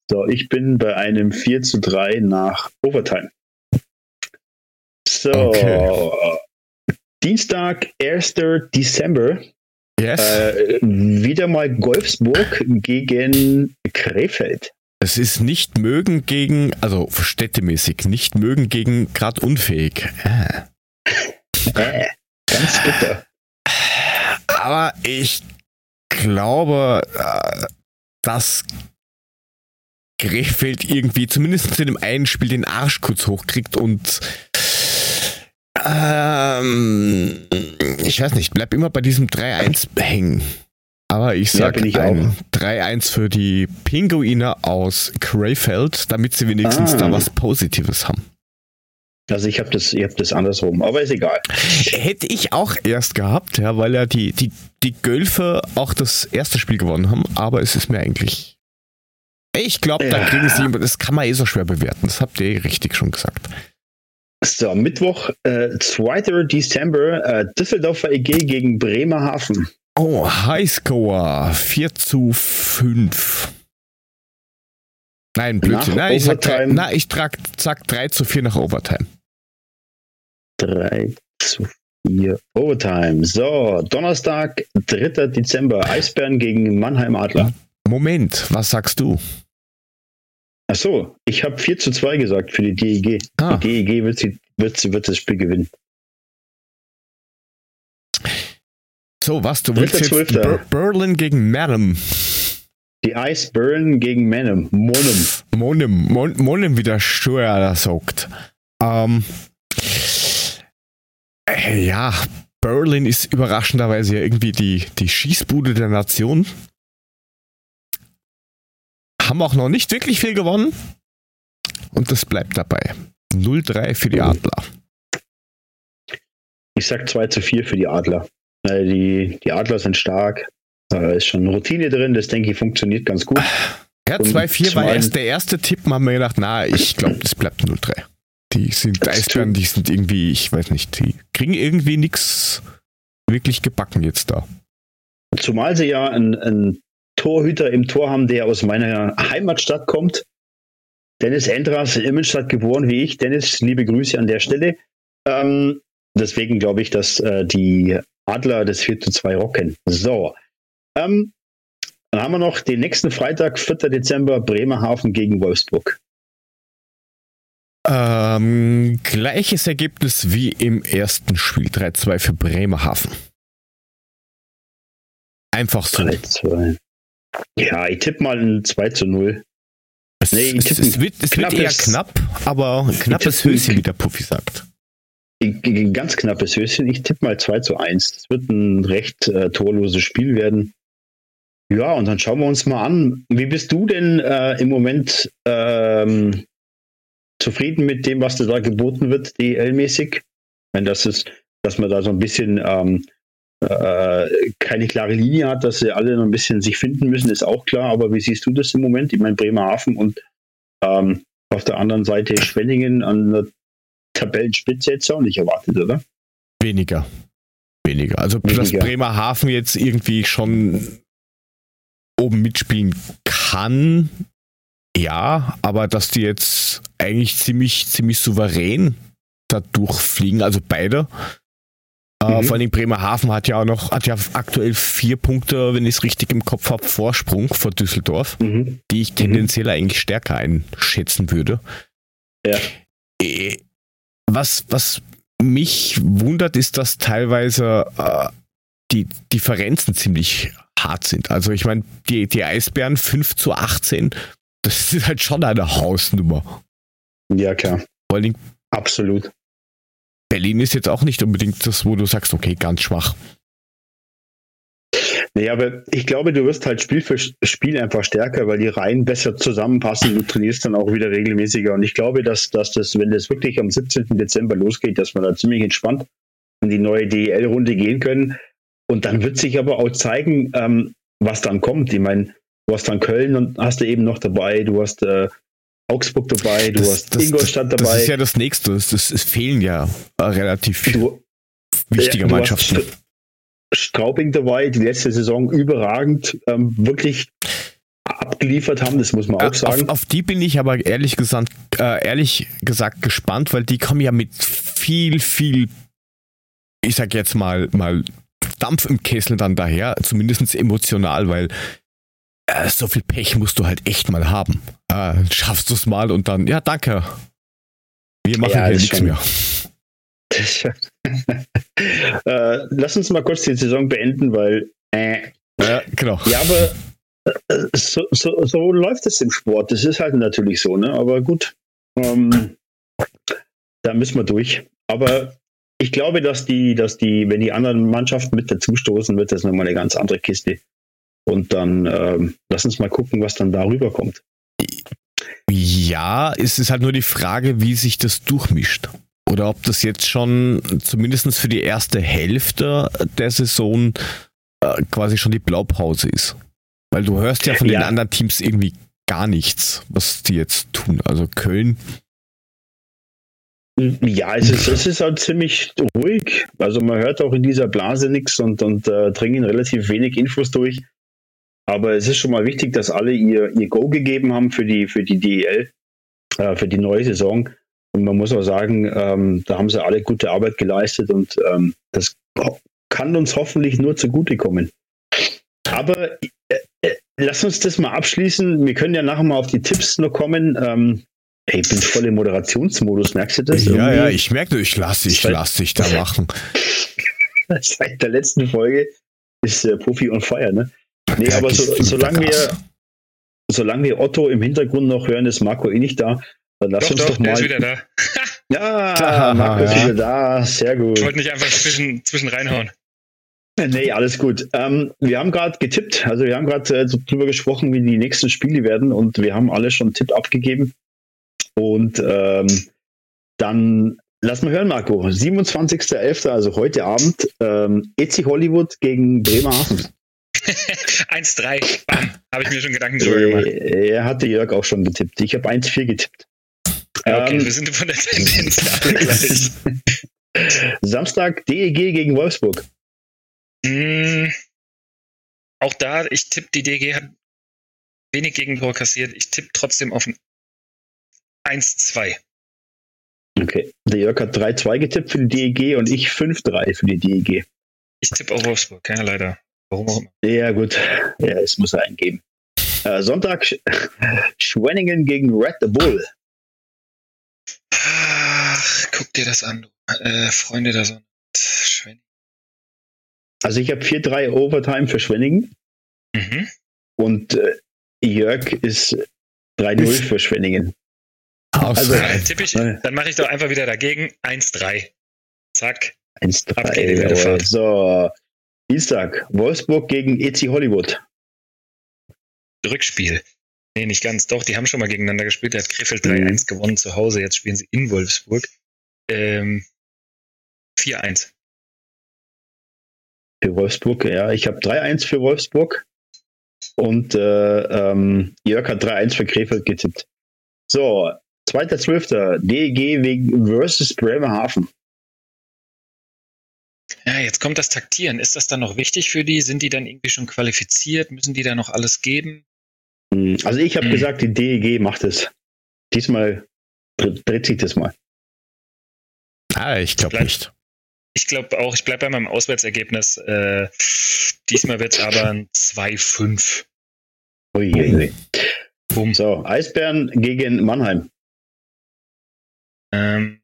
so, ich bin bei einem 4 zu 3 nach Overtime. So, okay. Dienstag, 1. Dezember. Yes. Äh, wieder mal Golfsburg gegen Krefeld. Es ist nicht mögen gegen, also städtemäßig, nicht mögen gegen grad unfähig. Äh. Äh, ganz bitter. Aber ich glaube, äh, dass Krefeld irgendwie zumindest in dem einen Spiel den Arsch kurz hochkriegt und ähm, ich weiß nicht, bleib immer bei diesem 3-1 hängen. Aber ich sage ja, ein 3-1 für die Pinguine aus Krefeld, damit sie wenigstens ah. da was Positives haben. Also ich habe das, ich hab das andersrum, aber ist egal. Hätte ich auch erst gehabt, ja, weil ja die, die, die Gölfe auch das erste Spiel gewonnen haben, aber es ist mir eigentlich. Ich glaube, ja. da kriegen sie, das kann man eh so schwer bewerten. Das habt ihr eh richtig schon gesagt. So, Mittwoch, äh, 2. Dezember, äh, Düsseldorfer EG gegen Bremerhaven. Oh, Highscore 4 zu 5. Nein, Blödsinn. Nein, ich, sag, na, ich trag, sag 3 zu 4 nach Overtime. 3 zu 4 Overtime. So, Donnerstag, 3. Dezember, Eisbären gegen Mannheim Adler. Moment, was sagst du? Ach so, ich habe 4 zu 2 gesagt für die DEG. Ah. Die DEG wird, sie, wird, sie, wird das Spiel gewinnen. So, was, du willst jetzt Ber Berlin gegen Madam. Die Ice Burn gegen Menem. Monem. Monem. Mon Monem, wie der Steuer das sagt. Ähm, äh, ja, Berlin ist überraschenderweise ja irgendwie die, die Schießbude der Nation. Haben auch noch nicht wirklich viel gewonnen. Und das bleibt dabei. 0-3 für die Adler. Ich sag 2 zu 4 für die Adler. Die, die Adler sind stark. Da ist schon Routine drin, das denke ich funktioniert ganz gut. Ja, 2-4 war erst der erste Tipp, haben wir gedacht, na, ich glaube, das bleibt 0-3. Die sind Eisbären, die sind irgendwie, ich weiß nicht, die kriegen irgendwie nichts wirklich gebacken jetzt da. Zumal sie ja einen, einen Torhüter im Tor haben, der aus meiner Heimatstadt kommt. Dennis Endras, in Immenstadt geboren wie ich. Dennis, liebe Grüße an der Stelle. Ähm, deswegen glaube ich, dass äh, die Adler das 4 zu 2 rocken. So. Ähm, dann haben wir noch den nächsten Freitag, 4. Dezember, Bremerhaven gegen Wolfsburg. Ähm, gleiches Ergebnis wie im ersten Spiel. 3-2 für Bremerhaven. Einfach so. 3-2. Ja, ich tippe mal ein 2 zu 0. Es, nee, es, es, wird, es wird, eher knapp, aber ein knappes Höschen, wie der Puffy sagt. Ein ganz knappes Höschen. Ich tippe mal 2 zu 1. Es wird ein recht äh, torloses Spiel werden. Ja, und dann schauen wir uns mal an. Wie bist du denn äh, im Moment ähm, zufrieden mit dem, was da geboten wird, DL-mäßig? Wenn das ist, dass man da so ein bisschen ähm, äh, keine klare Linie hat, dass sie alle noch ein bisschen sich finden müssen, ist auch klar. Aber wie siehst du das im Moment? Ich meine, Bremerhaven und ähm, auf der anderen Seite Schwenningen an der Tabellenspitze jetzt auch nicht erwartet, oder? Weniger. Weniger. Also, Weniger. dass Bremerhaven jetzt irgendwie schon oben mitspielen kann, ja, aber dass die jetzt eigentlich ziemlich, ziemlich souverän da durchfliegen, also beide. Äh, mhm. vor allem Bremerhaven hat ja auch noch, hat ja aktuell vier Punkte, wenn ich es richtig im Kopf habe, Vorsprung vor Düsseldorf, mhm. die ich tendenziell mhm. eigentlich stärker einschätzen würde. Ja. Äh, was, was mich wundert, ist, dass teilweise äh, die Differenzen ziemlich hart sind. Also ich meine, die, die Eisbären 5 zu 18, das ist halt schon eine Hausnummer. Ja, klar. Vor allem, Absolut. Berlin ist jetzt auch nicht unbedingt das, wo du sagst, okay, ganz schwach. Nee, aber ich glaube, du wirst halt Spiel für Spiel einfach stärker, weil die Reihen besser zusammenpassen. Du trainierst dann auch wieder regelmäßiger. Und ich glaube, dass, dass das, wenn das wirklich am 17. Dezember losgeht, dass wir da ziemlich entspannt in die neue DEL-Runde gehen können. Und dann wird sich aber auch zeigen, ähm, was dann kommt. Ich meine, du hast dann Köln und hast du eben noch dabei, du hast äh, Augsburg dabei, du das, hast das, Ingolstadt das, dabei. Das ist ja das Nächste. Es, es fehlen ja äh, relativ viele wichtige ja, Mannschaften. Straubing dabei, die letzte Saison überragend, ähm, wirklich abgeliefert haben, das muss man auch sagen. Auf, auf die bin ich aber ehrlich gesagt, äh, ehrlich gesagt gespannt, weil die kommen ja mit viel, viel, ich sag jetzt mal, mal Dampf im Kessel dann daher, zumindest emotional, weil äh, so viel Pech musst du halt echt mal haben. Äh, schaffst du es mal und dann, ja, danke. Wir machen ja, hier nichts mehr. äh, lass uns mal kurz die Saison beenden, weil äh, ja, genau. Ja, aber so, so, so, läuft es im Sport. Das ist halt natürlich so, ne? Aber gut, ähm, da müssen wir durch. Aber ich glaube, dass die, dass die, wenn die anderen Mannschaften mit dazustoßen, wird das nochmal eine ganz andere Kiste. Und dann ähm, lass uns mal gucken, was dann darüber kommt. Ja, es ist halt nur die Frage, wie sich das durchmischt. Oder ob das jetzt schon zumindest für die erste Hälfte der Saison äh, quasi schon die Blaupause ist. Weil du hörst ja von ja. den anderen Teams irgendwie gar nichts, was die jetzt tun. Also Köln. Ja, es ist, es ist halt ziemlich ruhig. Also man hört auch in dieser Blase nichts und, und äh, dringen relativ wenig Infos durch. Aber es ist schon mal wichtig, dass alle ihr, ihr Go gegeben haben für die, für die DEL, äh, für die neue Saison. Und man muss auch sagen, ähm, da haben sie alle gute Arbeit geleistet und ähm, das kann uns hoffentlich nur zugutekommen. Aber äh, äh, lass uns das mal abschließen. Wir können ja nachher mal auf die Tipps noch kommen. Ähm, ey, ich bin voll im Moderationsmodus, merkst du das? Ja, Irgendwie? ja, ich merke, ich lasse ich lass dich da machen. Seit der letzten Folge ist äh, Profi on fire, ne? Nee, ja, aber so, solange wir, solange wir Otto im Hintergrund noch hören, ist Marco eh nicht da. Dann lass doch, uns doch, doch mal. Der ist wieder da. ja, Klar, Marco ist wieder da. Sehr gut. Ich wollte nicht einfach zwischen, zwischen reinhauen. Nee, alles gut. Ähm, wir haben gerade getippt, also wir haben gerade äh, drüber gesprochen, wie die nächsten Spiele werden und wir haben alle schon einen Tipp abgegeben. Und ähm, dann lass mal hören, Marco. 27.11., also heute Abend, ähm, EC Hollywood gegen Bremerhaven. 1-3, bam, habe ich mir schon Gedanken drüber gemacht. Äh, er hatte Jörg auch schon getippt. Ich habe 1-4 getippt. Okay, ähm, wir sind von der Tendenz alle gleich. Samstag DEG gegen Wolfsburg. Mm, auch da, ich tippe, die DEG hat wenig Gegentor kassiert. Ich tippe trotzdem auf ein 1-2. Okay. Der Jörg hat 3-2 getippt für die DEG und ich 5-3 für die DEG. Ich tippe auf Wolfsburg, ja, leider. Warum auch immer. Ja, gut. Ja, es muss er eingeben. Äh, Sonntag Schwenningen gegen Red Bull. Ach, guck dir das an. Äh, Freunde der Sonne. Schwenningen. Also ich habe 4-3 Overtime für Schwenningen. Mhm. Und äh, Jörg ist 3-0 für Schwenningen. Also, ich, dann mache ich doch einfach wieder dagegen. 1-3. Zack. 1-3. So, Dienstag, Wolfsburg gegen EC Hollywood. Rückspiel. Nee, nicht ganz. Doch, die haben schon mal gegeneinander gespielt. Der hat Krefeld 3-1 mhm. gewonnen zu Hause. Jetzt spielen sie in Wolfsburg. Ähm, 4-1. Für Wolfsburg, ja. Ich habe 3-1 für Wolfsburg. Und äh, ähm, Jörg hat 3-1 für Krefeld getippt. So, 2.12. DEG versus Bremerhaven. Ja, jetzt kommt das Taktieren. Ist das dann noch wichtig für die? Sind die dann irgendwie schon qualifiziert? Müssen die da noch alles geben? Hm, also ich habe hm. gesagt, die DEG macht es. Diesmal dreht sich das mal. Ah, ich glaube nicht. Ich glaube auch, ich bleibe bei meinem Auswärtsergebnis. Äh, diesmal wird es aber ein 2-5. Uiuiui. Boom. So, Eisbären gegen Mannheim. Ähm,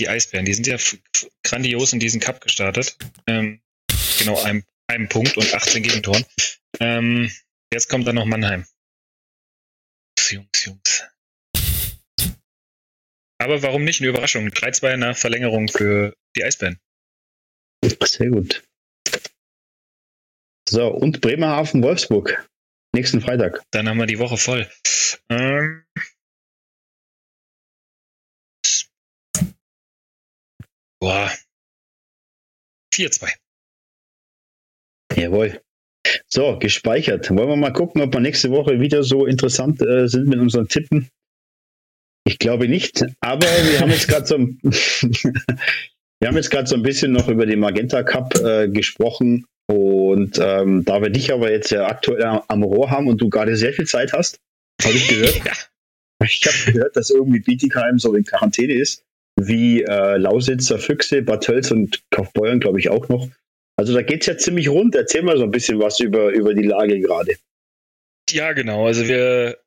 die Eisbären, die sind ja grandios in diesen Cup gestartet. Ähm, genau, einem, einem Punkt und 18 Gegentoren. Ähm, jetzt kommt dann noch Mannheim. Jungs, Jungs. Aber warum nicht eine Überraschung? 3-2 nach Verlängerung für die Eisbären. Sehr gut. So, und Bremerhaven, Wolfsburg. Nächsten Freitag. Dann haben wir die Woche voll. Ähm, Boah. 4-2. Jawohl. So, gespeichert. Wollen wir mal gucken, ob wir nächste Woche wieder so interessant äh, sind mit unseren Tippen? Ich glaube nicht, aber wir haben jetzt gerade so, wir haben jetzt gerade so ein bisschen noch über den Magenta Cup äh, gesprochen und ähm, da wir dich aber jetzt ja aktuell am Rohr haben und du gerade sehr viel Zeit hast, habe ich gehört. ja. Ich habe gehört, dass irgendwie Bietigheim so in Quarantäne ist wie äh, Lausitzer Füchse, Bad Tölz und Kaufbeuern, glaube ich, auch noch. Also da geht es ja ziemlich rund. Erzähl mal so ein bisschen was über, über die Lage gerade. Ja, genau. Also wir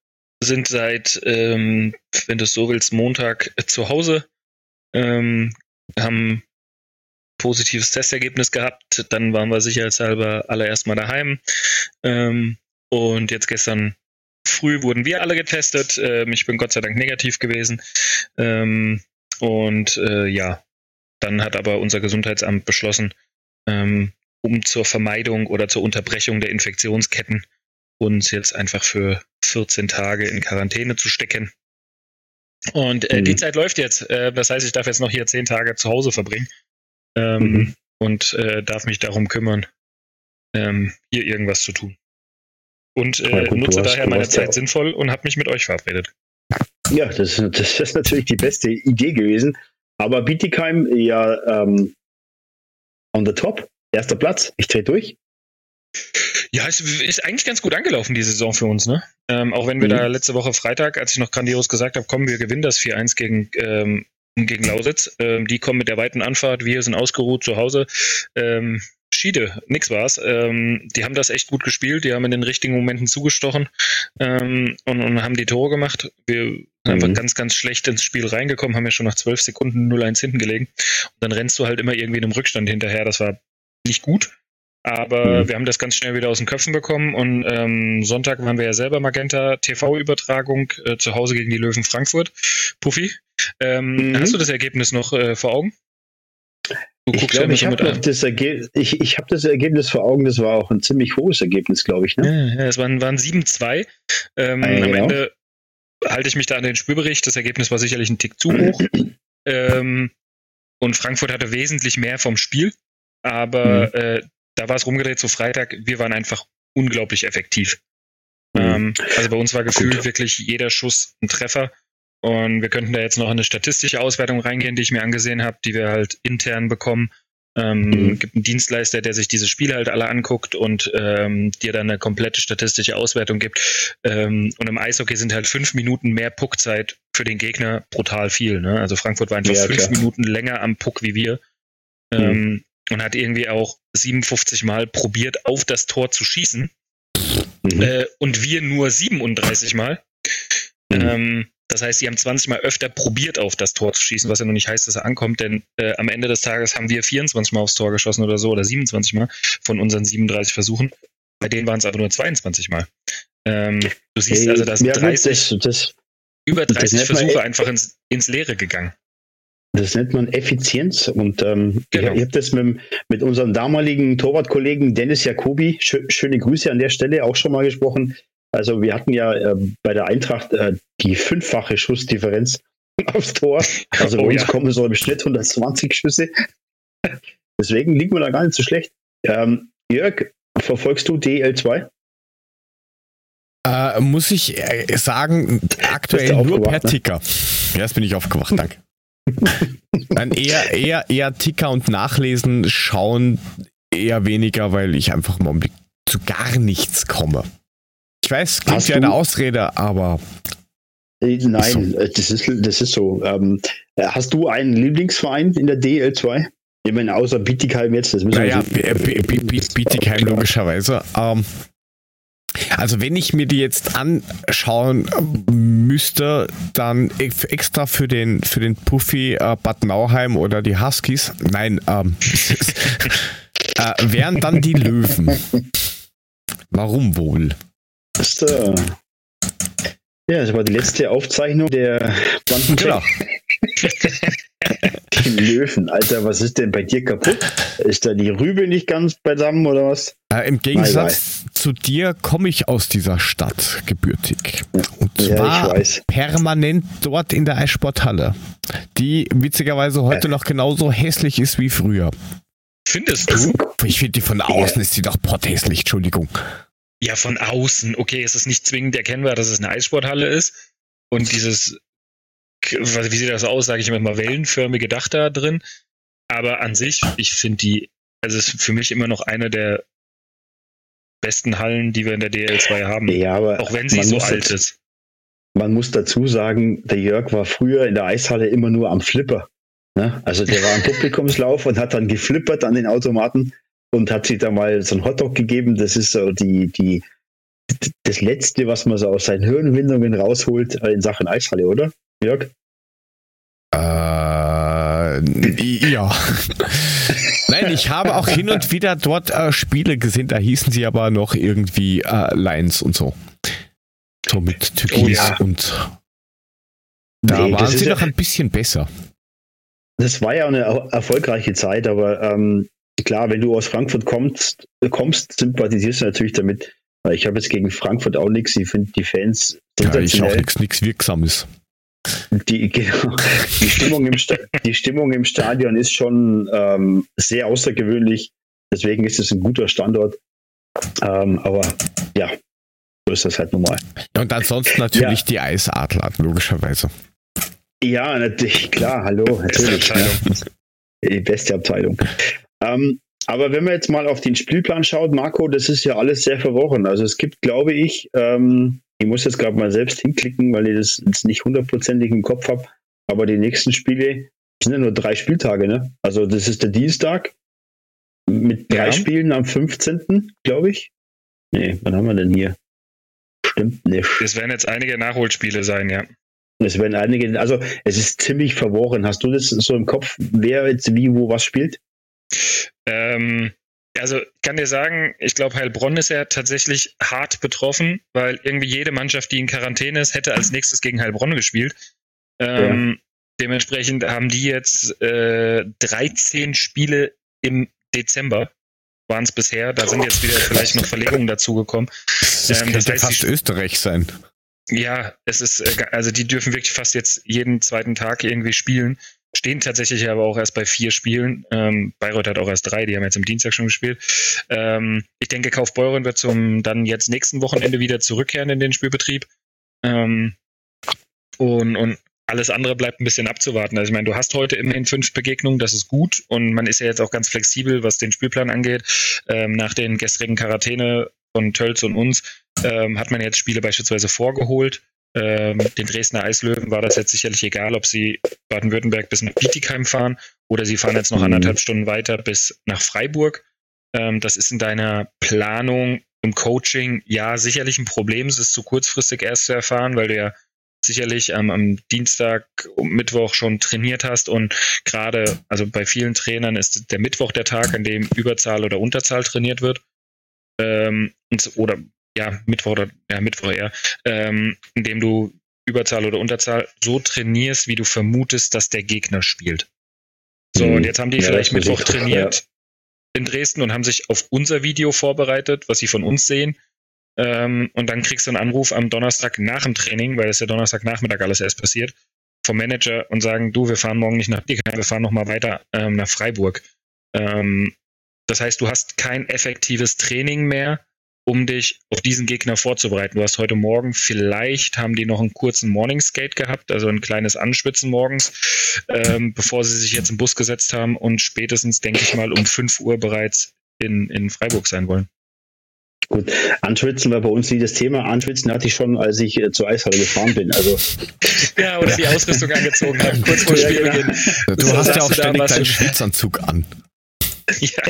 sind seit, ähm, wenn du es so willst, Montag äh, zu Hause, ähm, haben positives Testergebnis gehabt. Dann waren wir sicherheitshalber alle erstmal daheim. Ähm, und jetzt gestern früh wurden wir alle getestet. Ähm, ich bin Gott sei Dank negativ gewesen. Ähm, und äh, ja, dann hat aber unser Gesundheitsamt beschlossen, ähm, um zur Vermeidung oder zur Unterbrechung der Infektionsketten uns jetzt einfach für 14 Tage in Quarantäne zu stecken. Und äh, mhm. die Zeit läuft jetzt. Äh, das heißt, ich darf jetzt noch hier 10 Tage zu Hause verbringen ähm, mhm. und äh, darf mich darum kümmern, ähm, hier irgendwas zu tun. Und äh, gut, nutze daher meine Zeit ja sinnvoll und habe mich mit euch verabredet. Ja, das, das, ist natürlich die beste Idee gewesen. Aber Bietigheim ja ähm, on the top, erster Platz. Ich drehe durch. Ja, es ist eigentlich ganz gut angelaufen, die Saison für uns, ne? Ähm, auch wenn wir mhm. da letzte Woche Freitag, als ich noch grandios gesagt habe, komm, wir gewinnen das 4-1 gegen, ähm, gegen Lausitz. Ähm, die kommen mit der weiten Anfahrt, wir sind ausgeruht zu Hause. Ähm, Schiede, nix war's. Ähm, die haben das echt gut gespielt, die haben in den richtigen Momenten zugestochen ähm, und, und, haben die Tore gemacht. Wir sind mhm. einfach ganz, ganz schlecht ins Spiel reingekommen, haben ja schon nach zwölf Sekunden 0-1 hinten gelegen. Und dann rennst du halt immer irgendwie in einem Rückstand hinterher. Das war nicht gut. Aber mhm. wir haben das ganz schnell wieder aus den Köpfen bekommen und ähm, Sonntag waren wir ja selber Magenta TV-Übertragung äh, zu Hause gegen die Löwen Frankfurt. Puffy, ähm, mhm. hast du das Ergebnis noch äh, vor Augen? Du ich glaube, ich habe das, Erge ich, ich hab das Ergebnis vor Augen, das war auch ein ziemlich hohes Ergebnis, glaube ich. Ne? Ja, es waren, waren 7-2. Ähm, ah, ja, am genau. Ende halte ich mich da an den Spülbericht. Das Ergebnis war sicherlich ein Tick zu hoch. ähm, und Frankfurt hatte wesentlich mehr vom Spiel. Aber mhm. äh, da war es rumgedreht zu Freitag. Wir waren einfach unglaublich effektiv. Mhm. Ähm, also bei uns war gefühlt Gut. wirklich jeder Schuss ein Treffer. Und wir könnten da jetzt noch eine statistische Auswertung reingehen, die ich mir angesehen habe, die wir halt intern bekommen. Ähm, mhm. gibt einen Dienstleister, der sich diese Spiele halt alle anguckt und ähm, dir dann eine komplette statistische Auswertung gibt. Ähm, und im Eishockey sind halt fünf Minuten mehr Puckzeit für den Gegner brutal viel. Ne? Also Frankfurt war einfach ja, fünf klar. Minuten länger am Puck wie wir. Mhm. Ähm, und hat irgendwie auch 57 Mal probiert, auf das Tor zu schießen. Mhm. Äh, und wir nur 37 Mal. Mhm. Ähm, das heißt, sie haben 20 Mal öfter probiert, auf das Tor zu schießen, was ja noch nicht heißt, dass er ankommt, denn äh, am Ende des Tages haben wir 24 Mal aufs Tor geschossen oder so, oder 27 Mal von unseren 37 Versuchen. Bei denen waren es aber nur 22 Mal. Ähm, du siehst also, dass ja, 30, das, das, über 30 Versuche einfach ins, ins Leere gegangen. Das nennt man Effizienz und ähm, genau. ich, ich habe das mit, mit unserem damaligen Torwartkollegen Dennis Jacobi, sch schöne Grüße an der Stelle, auch schon mal gesprochen. Also wir hatten ja äh, bei der Eintracht äh, die fünffache Schussdifferenz aufs Tor. Also bei oh, uns ja. kommen so im Schnitt 120 Schüsse. Deswegen liegen wir da gar nicht so schlecht. Ähm, Jörg, verfolgst du DL2? Äh, muss ich äh, sagen, aktuell nur per ne? Ticker. Ja, jetzt bin ich aufgewacht, danke. Dann eher, eher, eher Ticker und Nachlesen, schauen eher weniger, weil ich einfach im Augenblick zu gar nichts komme. Ich weiß, klingt Hast wie eine Ausrede, aber. Äh, nein, so. Äh, das, ist, das ist so. Ähm, äh, hast du einen Lieblingsverein in der DL2? Ich meine, außer Bietigheim jetzt. Das müssen naja, Bietigheim logischerweise. Ähm, also wenn ich mir die jetzt anschauen müsste, dann extra für den für den Puffy Bad Nauheim oder die Huskies, nein, ähm, äh, wären dann die Löwen. Warum wohl? Das, äh, ja, das war die letzte Aufzeichnung der Banden. Genau. die Löwen, Alter, was ist denn bei dir kaputt? Ist da die Rübe nicht ganz beisammen oder was? Äh, Im Gegensatz zu dir komme ich aus dieser Stadt gebürtig. Und zwar ja, permanent dort in der Eissporthalle, die witzigerweise heute noch genauso hässlich ist wie früher. Findest du? Ich finde die von außen ist die doch potthässlich, Entschuldigung. Ja, von außen. Okay, es ist nicht zwingend erkennbar, dass es eine Eissporthalle ist. Und dieses, wie sieht das aus, sage ich immer mal, wellenförmige Dach da drin. Aber an sich, ich finde die, also es ist für mich immer noch eine der besten Hallen, die wir in der DL2 haben. Ja, aber auch wenn sie so alt dazu, ist. Man muss dazu sagen, der Jörg war früher in der Eishalle immer nur am Flipper. Ne? Also der war am Publikumslauf und hat dann geflippert an den Automaten und hat sich da mal so ein Hotdog gegeben. Das ist so die, die, das Letzte, was man so aus seinen Hirnwindungen rausholt in Sachen Eishalle, oder, Jörg? Äh, ja. Nein, ich habe auch hin und wieder dort äh, Spiele gesehen, da hießen sie aber noch irgendwie äh, Lions und so. So mit Türkis oh, ja. und da nee, waren sie noch ja, ein bisschen besser. Das war ja eine erfolgreiche Zeit, aber ähm, klar, wenn du aus Frankfurt kommst, kommst sympathisierst du natürlich damit. Ich habe jetzt gegen Frankfurt auch nichts. Ich finde die Fans ja, ich auch nichts Wirksames. Die, genau, die, Stimmung im die Stimmung im Stadion ist schon ähm, sehr außergewöhnlich. Deswegen ist es ein guter Standort. Ähm, aber ja, so ist das halt normal. Ja, und ansonsten natürlich ja. die Eisadler, logischerweise. Ja, natürlich, klar, hallo, natürlich. Ja. Die beste Abteilung. Ähm, aber wenn man jetzt mal auf den Spielplan schaut, Marco, das ist ja alles sehr verworren. Also es gibt, glaube ich, ähm, ich muss jetzt gerade mal selbst hinklicken, weil ich das jetzt nicht hundertprozentig im Kopf habe, aber die nächsten Spiele sind ja nur drei Spieltage, ne? Also das ist der Dienstag mit drei ja. Spielen am 15., glaube ich. Nee, wann haben wir denn hier? Stimmt nicht. Es werden jetzt einige Nachholspiele sein, ja. Es werden einige, also es ist ziemlich verworren. Hast du das so im Kopf, wer jetzt wie, wo was spielt? Ähm, also kann dir sagen, ich glaube, Heilbronn ist ja tatsächlich hart betroffen, weil irgendwie jede Mannschaft, die in Quarantäne ist, hätte als nächstes gegen Heilbronn gespielt. Ähm, ja. Dementsprechend haben die jetzt äh, 13 Spiele im Dezember waren es bisher. Da sind jetzt wieder vielleicht noch Verlegungen dazugekommen. Das, ähm, das heißt, fast Österreich sein. Ja, es ist, äh, also die dürfen wirklich fast jetzt jeden zweiten Tag irgendwie spielen. Stehen tatsächlich aber auch erst bei vier Spielen. Ähm, Bayreuth hat auch erst drei, die haben jetzt am Dienstag schon gespielt. Ähm, ich denke, Kaufbeuren wird zum dann jetzt nächsten Wochenende wieder zurückkehren in den Spielbetrieb. Ähm, und, und alles andere bleibt ein bisschen abzuwarten. Also ich meine, du hast heute immerhin fünf Begegnungen, das ist gut und man ist ja jetzt auch ganz flexibel, was den Spielplan angeht. Ähm, nach den gestrigen Quarantäne von Tölz und uns ähm, hat man jetzt Spiele beispielsweise vorgeholt. Ähm, den Dresdner Eislöwen war das jetzt sicherlich egal, ob sie Baden-Württemberg bis nach Bietigheim fahren oder sie fahren jetzt noch mhm. anderthalb Stunden weiter bis nach Freiburg. Ähm, das ist in deiner Planung im Coaching ja sicherlich ein Problem. Es ist zu kurzfristig erst zu erfahren, weil du ja sicherlich ähm, am Dienstag und Mittwoch schon trainiert hast und gerade, also bei vielen Trainern ist der Mittwoch der Tag, an dem Überzahl oder Unterzahl trainiert wird. Ähm, oder ja, Mittwoch oder ja, Mittwoch eher, ähm, indem du Überzahl oder Unterzahl so trainierst, wie du vermutest, dass der Gegner spielt. So, mhm. und jetzt haben die ja, vielleicht Mittwoch trainiert ja. in Dresden und haben sich auf unser Video vorbereitet, was sie von uns sehen. Ähm, und dann kriegst du einen Anruf am Donnerstag nach dem Training, weil es ja Donnerstagnachmittag alles erst passiert, vom Manager und sagen, du, wir fahren morgen nicht nach Bietigheim, wir fahren nochmal weiter ähm, nach Freiburg. Ähm, das heißt, du hast kein effektives Training mehr, um dich auf diesen Gegner vorzubereiten. Du hast heute Morgen, vielleicht haben die noch einen kurzen Morning Skate gehabt, also ein kleines Anschwitzen morgens, ähm, bevor sie sich jetzt im Bus gesetzt haben und spätestens, denke ich mal, um 5 Uhr bereits in, in Freiburg sein wollen. Gut, Anschwitzen war bei uns nie das Thema. Anschwitzen hatte ich schon, als ich äh, zur Eishalle gefahren bin. Also ja, oder die Ausrüstung angezogen habe, kurz vor Spielbeginn. Genau. Du hast ja auch ständig deinen Schwitzanzug an. Ja,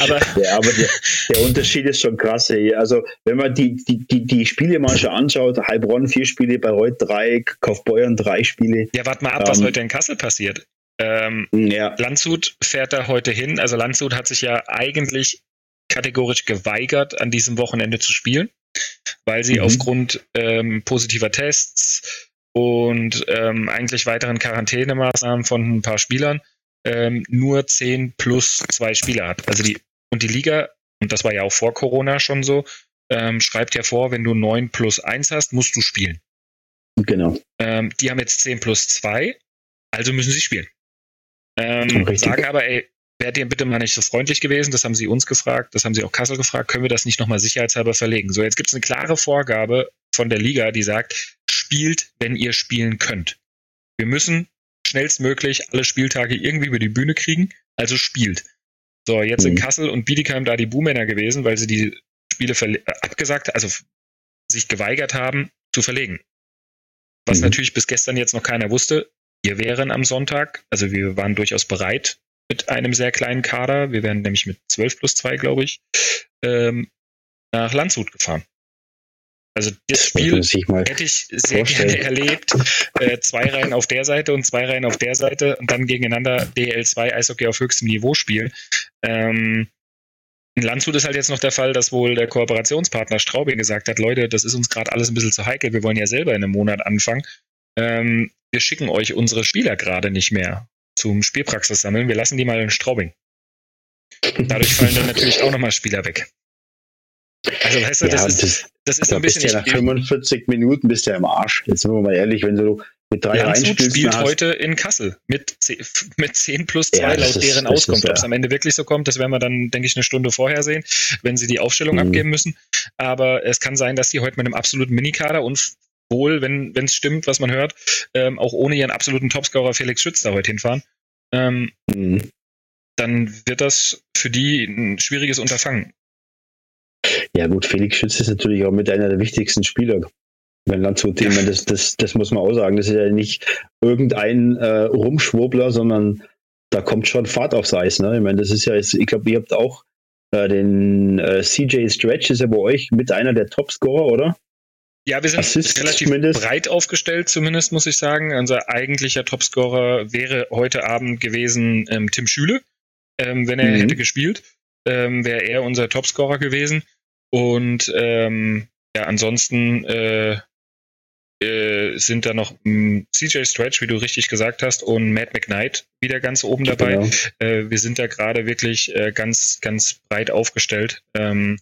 aber, ja, aber der, der, Unterschied ist schon krass. Ey. Also, wenn man die, die, die, die Spiele mal schon anschaut, Heilbronn vier Spiele, Bayreuth drei, Kaufbeuern drei Spiele. Ja, warte mal ab, ähm, was heute in Kassel passiert. Ähm, ja. Landshut fährt da heute hin. Also Landshut hat sich ja eigentlich kategorisch geweigert, an diesem Wochenende zu spielen, weil sie mhm. aufgrund ähm, positiver Tests und ähm, eigentlich weiteren Quarantänemaßnahmen von ein paar Spielern ähm, nur 10 plus zwei Spieler hat. Also die, und die Liga, und das war ja auch vor Corona schon so, ähm, schreibt ja vor, wenn du 9 plus 1 hast, musst du spielen. Genau. Ähm, die haben jetzt 10 plus 2, also müssen sie spielen. Ähm, sagen aber, ey, wärt ihr bitte mal nicht so freundlich gewesen? Das haben sie uns gefragt, das haben sie auch Kassel gefragt, können wir das nicht nochmal sicherheitshalber verlegen? So, jetzt gibt es eine klare Vorgabe von der Liga, die sagt, spielt, wenn ihr spielen könnt. Wir müssen schnellstmöglich alle Spieltage irgendwie über die Bühne kriegen, also spielt. So, jetzt mhm. in Kassel und Bietigheim da die Buhmänner gewesen, weil sie die Spiele äh, abgesagt, also sich geweigert haben zu verlegen. Was mhm. natürlich bis gestern jetzt noch keiner wusste. Wir wären am Sonntag, also wir waren durchaus bereit mit einem sehr kleinen Kader. Wir wären nämlich mit 12 plus 2, glaube ich, ähm, nach Landshut gefahren. Also das Spiel hätte ich sehr vorstellen. gerne erlebt. Äh, zwei Reihen auf der Seite und zwei Reihen auf der Seite und dann gegeneinander DL2 Eishockey auf höchstem Niveau spielen. Ähm, in Landshut ist halt jetzt noch der Fall, dass wohl der Kooperationspartner Straubing gesagt hat, Leute, das ist uns gerade alles ein bisschen zu heikel, wir wollen ja selber in einem Monat anfangen. Ähm, wir schicken euch unsere Spieler gerade nicht mehr zum Spielpraxis sammeln, wir lassen die mal in Straubing. Dadurch fallen dann natürlich auch nochmal Spieler weg. Also weißt du, ja, das, ist, das, das ist ein bisschen. Bist ja nach 45 Minuten bist du ja im Arsch. Jetzt sind wir mal ehrlich, wenn du mit drei Landshut spielt hast. heute in Kassel mit, 10, mit 10 plus 2 ja, laut ist, deren Auskunft. Ob es am Ende wirklich so kommt, das werden wir dann, denke ich, eine Stunde vorher sehen, wenn sie die Aufstellung mhm. abgeben müssen. Aber es kann sein, dass die heute mit einem absoluten Minikader und wohl, wenn es stimmt, was man hört, ähm, auch ohne ihren absoluten Topscorer Felix Schütz da heute hinfahren. Ähm, mhm. Dann wird das für die ein schwieriges Unterfangen. Ja gut, Felix Schütz ist natürlich auch mit einer der wichtigsten Spieler wenn Landshut, ich meine, das, das, das muss man auch sagen, das ist ja nicht irgendein äh, Rumschwurbler, sondern da kommt schon Fahrt aufs Eis. Ne? Ich meine, das ist ja, jetzt, ich glaube, ihr habt auch äh, den äh, CJ Stretch, ist ja bei euch mit einer der Topscorer, oder? Ja, wir sind Assist relativ zumindest. breit aufgestellt, zumindest muss ich sagen. Unser eigentlicher Topscorer wäre heute Abend gewesen ähm, Tim Schüle. Ähm, wenn er mhm. hätte gespielt, ähm, wäre er unser Topscorer gewesen. Und ähm, ja, ansonsten äh, äh, sind da noch hm, CJ Stretch, wie du richtig gesagt hast, und Matt McKnight wieder ganz oben dabei. Genau. Äh, wir sind da gerade wirklich äh, ganz, ganz breit aufgestellt ähm,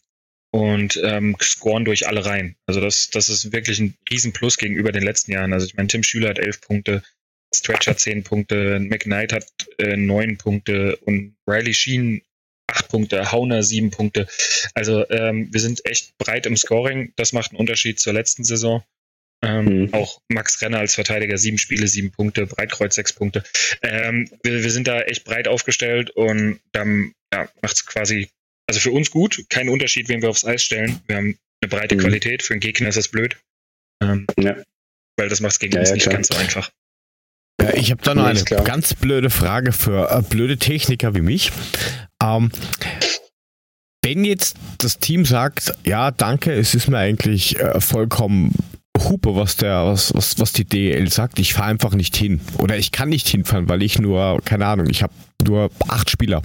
und ähm, scoren durch alle Reihen. Also das, das ist wirklich ein Riesenplus gegenüber den letzten Jahren. Also ich meine, Tim Schüler hat elf Punkte, Stretch hat zehn Punkte, McKnight hat äh, neun Punkte und Riley Sheen acht Punkte, Hauner sieben Punkte. Also ähm, wir sind echt breit im Scoring. Das macht einen Unterschied zur letzten Saison. Ähm, mhm. Auch Max Renner als Verteidiger, sieben Spiele, sieben Punkte, Breitkreuz sechs Punkte. Ähm, wir, wir, sind da echt breit aufgestellt und dann ja, macht es quasi, also für uns gut, kein Unterschied, wen wir aufs Eis stellen. Wir haben eine breite mhm. Qualität, für den Gegner ist das blöd. Ähm, ja. Weil das macht es gegen ja, uns ja, nicht klar. ganz so einfach. Ich habe da noch eine ganz blöde Frage für äh, blöde Techniker wie mich. Ähm, wenn jetzt das Team sagt, ja, danke, es ist mir eigentlich äh, vollkommen Hupe, was der, was, was, was die DL sagt. Ich fahre einfach nicht hin. Oder ich kann nicht hinfahren, weil ich nur, keine Ahnung, ich habe nur acht Spieler.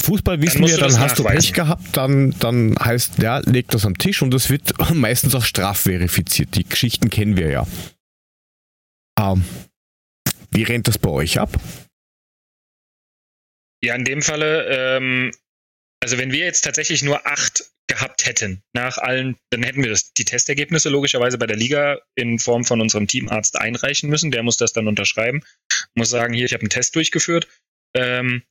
Fußball wissen wir, dann hast du Pech gehabt, dann, dann heißt, ja, leg das am Tisch und das wird meistens auch strafverifiziert. Die Geschichten kennen wir ja. Ähm, wie rennt das bei euch ab? Ja, in dem Falle, ähm, also wenn wir jetzt tatsächlich nur acht gehabt hätten nach allen, dann hätten wir das, die Testergebnisse logischerweise bei der Liga in Form von unserem Teamarzt einreichen müssen. Der muss das dann unterschreiben, muss sagen, hier, ich habe einen Test durchgeführt. Ähm,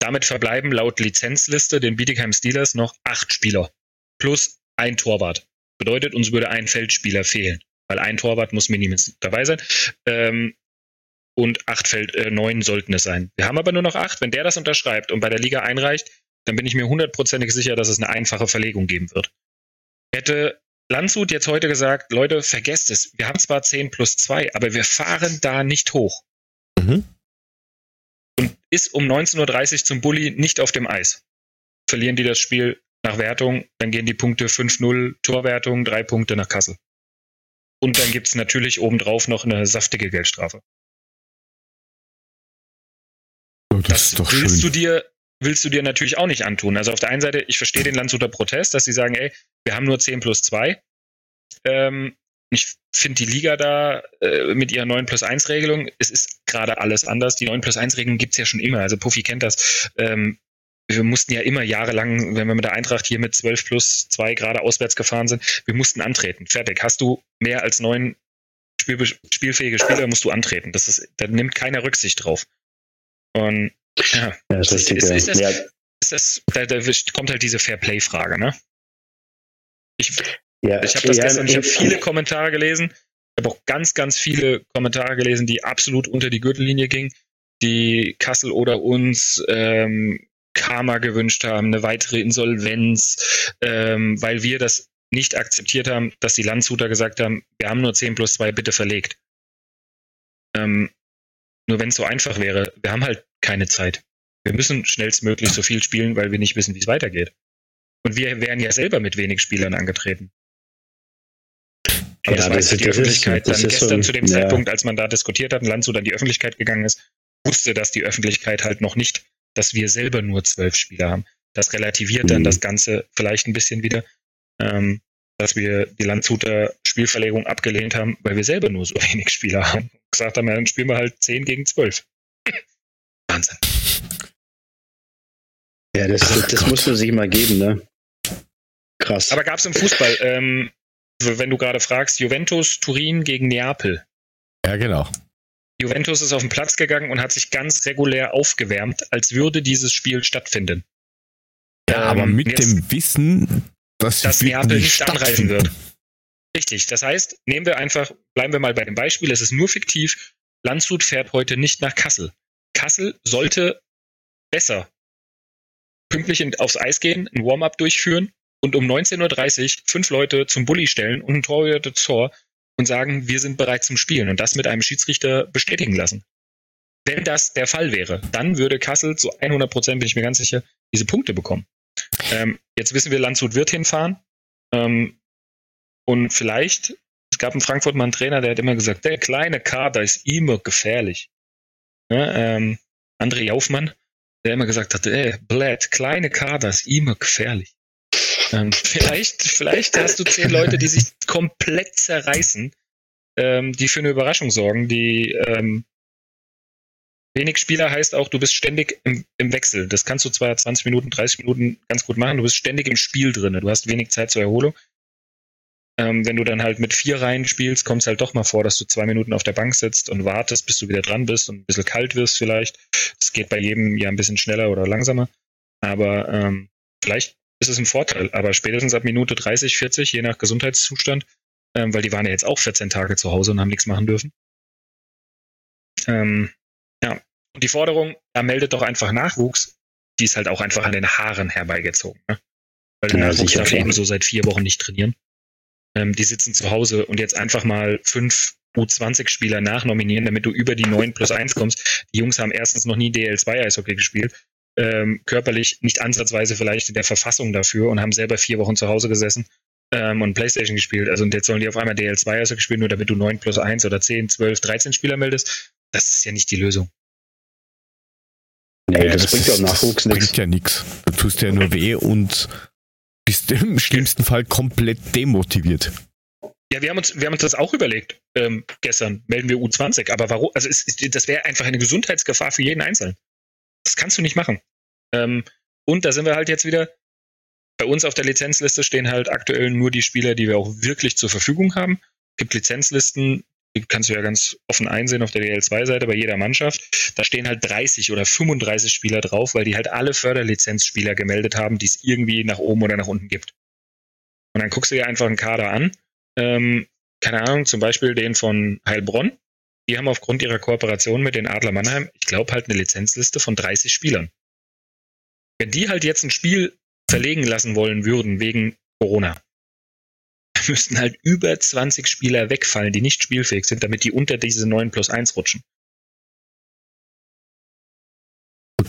damit verbleiben laut Lizenzliste den Bietigheim Steelers noch acht Spieler plus ein Torwart. Bedeutet, uns würde ein Feldspieler fehlen, weil ein Torwart muss mindestens dabei sein. Ähm, und acht Feld, äh, neun sollten es sein. Wir haben aber nur noch acht. Wenn der das unterschreibt und bei der Liga einreicht, dann bin ich mir hundertprozentig sicher, dass es eine einfache Verlegung geben wird. Hätte Landshut jetzt heute gesagt, Leute, vergesst es, wir haben zwar 10 plus 2, aber wir fahren da nicht hoch. Mhm. Und ist um 19.30 Uhr zum Bulli nicht auf dem Eis. Verlieren die das Spiel nach Wertung, dann gehen die Punkte 5-0, Torwertung, drei Punkte nach Kassel. Und dann gibt es natürlich obendrauf noch eine saftige Geldstrafe. Oh, das, das willst schön. du dir willst du dir natürlich auch nicht antun. Also auf der einen Seite, ich verstehe den Landshuter Protest, dass sie sagen, ey, wir haben nur 10 plus 2. Ähm, ich finde die Liga da äh, mit ihrer 9 plus 1 Regelung, es ist gerade alles anders. Die 9 plus 1 Regelung gibt's ja schon immer. Also Puffy kennt das. Ähm, wir mussten ja immer jahrelang, wenn wir mit der Eintracht hier mit 12 plus 2 gerade auswärts gefahren sind, wir mussten antreten. Fertig. Hast du mehr als neun spiel spielfähige Spieler, musst du antreten. Das ist, da nimmt keiner Rücksicht drauf. Und ja, ja das ist, ist, ist, das, ja. ist das, da, da, kommt halt diese Fair-Play-Frage, ne? Ich, ja, ich habe das ja, gestern, ich habe viele Kommentare gelesen. Ich habe auch ganz, ganz viele Kommentare gelesen, die absolut unter die Gürtellinie gingen, die Kassel oder uns ähm, Karma gewünscht haben, eine weitere Insolvenz, ähm, weil wir das nicht akzeptiert haben, dass die Landshuter gesagt haben, wir haben nur 10 plus 2, bitte verlegt. Ähm, nur wenn es so einfach wäre, wir haben halt keine Zeit. Wir müssen schnellstmöglich so viel spielen, weil wir nicht wissen, wie es weitergeht. Und wir wären ja selber mit wenig Spielern angetreten. Aber ja, das, weiß das, die Öffentlichkeit dann gestern so, zu dem ja. Zeitpunkt, als man da diskutiert hat und Landshut an die Öffentlichkeit gegangen ist, wusste das die Öffentlichkeit halt noch nicht, dass wir selber nur zwölf Spieler haben. Das relativiert mhm. dann das Ganze vielleicht ein bisschen wieder, ähm, dass wir die Landshuter Spielverlegung abgelehnt haben, weil wir selber nur so wenig Spieler haben. Gesagt haben, ja, dann spielen wir halt zehn gegen zwölf. Wahnsinn. Ja, das, das, das muss man sich mal geben, ne? Krass. Aber gab es im Fußball, ähm, wenn du gerade fragst, Juventus Turin gegen Neapel. Ja, genau. Juventus ist auf den Platz gegangen und hat sich ganz regulär aufgewärmt, als würde dieses Spiel stattfinden. Ja, aber ähm, mit dem Wissen, dass, dass Neapel nicht anreisen wird. Richtig. Das heißt, nehmen wir einfach, bleiben wir mal bei dem Beispiel, es ist nur fiktiv. Landshut fährt heute nicht nach Kassel. Kassel sollte besser pünktlich in, aufs Eis gehen, ein Warm-up durchführen und um 19.30 Uhr fünf Leute zum Bulli stellen und ein Torhüter Tor und sagen, wir sind bereit zum Spielen und das mit einem Schiedsrichter bestätigen lassen. Wenn das der Fall wäre, dann würde Kassel zu 100 Prozent, bin ich mir ganz sicher, diese Punkte bekommen. Ähm, jetzt wissen wir, Landshut wird hinfahren. Ähm, und vielleicht, es gab in Frankfurt mal einen Trainer, der hat immer gesagt, der kleine Kader ist immer gefährlich. Ja, ähm, André Jaufmann, der immer gesagt hat, ey, Blät, kleine Kader ist immer gefährlich. Ähm, vielleicht, vielleicht hast du zehn Leute, die sich komplett zerreißen, ähm, die für eine Überraschung sorgen, die ähm, wenig Spieler heißt auch, du bist ständig im, im, Wechsel. Das kannst du zwar 20 Minuten, 30 Minuten ganz gut machen, du bist ständig im Spiel drin. Du hast wenig Zeit zur Erholung. Ähm, wenn du dann halt mit vier Reihen spielst, kommt es halt doch mal vor, dass du zwei Minuten auf der Bank sitzt und wartest, bis du wieder dran bist und ein bisschen kalt wirst vielleicht. Das geht bei jedem ja ein bisschen schneller oder langsamer. Aber ähm, vielleicht ist es ein Vorteil. Aber spätestens ab Minute 30, 40, je nach Gesundheitszustand, ähm, weil die waren ja jetzt auch 14 Tage zu Hause und haben nichts machen dürfen. Ähm, ja, und die Forderung, er meldet doch einfach Nachwuchs, die ist halt auch einfach an den Haaren herbeigezogen. Ne? Weil der ja, Nachwuchs darf eben so seit vier Wochen nicht trainieren. Ähm, die sitzen zu Hause und jetzt einfach mal fünf U20-Spieler nachnominieren, damit du über die 9 plus 1 kommst. Die Jungs haben erstens noch nie DL2-Eishockey gespielt, ähm, körperlich nicht ansatzweise vielleicht in der Verfassung dafür und haben selber vier Wochen zu Hause gesessen ähm, und Playstation gespielt. Also und jetzt sollen die auf einmal DL2-Eishockey spielen, nur damit du 9 plus 1 oder 10, 12, 13 Spieler meldest. Das ist ja nicht die Lösung. Nee, das, das bringt ja auch Nachwuchs nichts. bringt ja nichts. Du tust ja nur weh und bist im schlimmsten Fall komplett demotiviert. Ja, wir haben uns, wir haben uns das auch überlegt. Ähm, gestern melden wir U20, aber warum? Also es, das wäre einfach eine Gesundheitsgefahr für jeden Einzelnen. Das kannst du nicht machen. Ähm, und da sind wir halt jetzt wieder. Bei uns auf der Lizenzliste stehen halt aktuell nur die Spieler, die wir auch wirklich zur Verfügung haben. Es gibt Lizenzlisten, die kannst du ja ganz offen einsehen auf der DL2-Seite bei jeder Mannschaft. Da stehen halt 30 oder 35 Spieler drauf, weil die halt alle Förderlizenzspieler gemeldet haben, die es irgendwie nach oben oder nach unten gibt. Und dann guckst du dir einfach einen Kader an. Ähm, keine Ahnung, zum Beispiel den von Heilbronn. Die haben aufgrund ihrer Kooperation mit den Adler Mannheim, ich glaube, halt eine Lizenzliste von 30 Spielern. Wenn die halt jetzt ein Spiel verlegen lassen wollen würden wegen Corona, müssten halt über 20 Spieler wegfallen, die nicht spielfähig sind, damit die unter diese 9 plus 1 rutschen.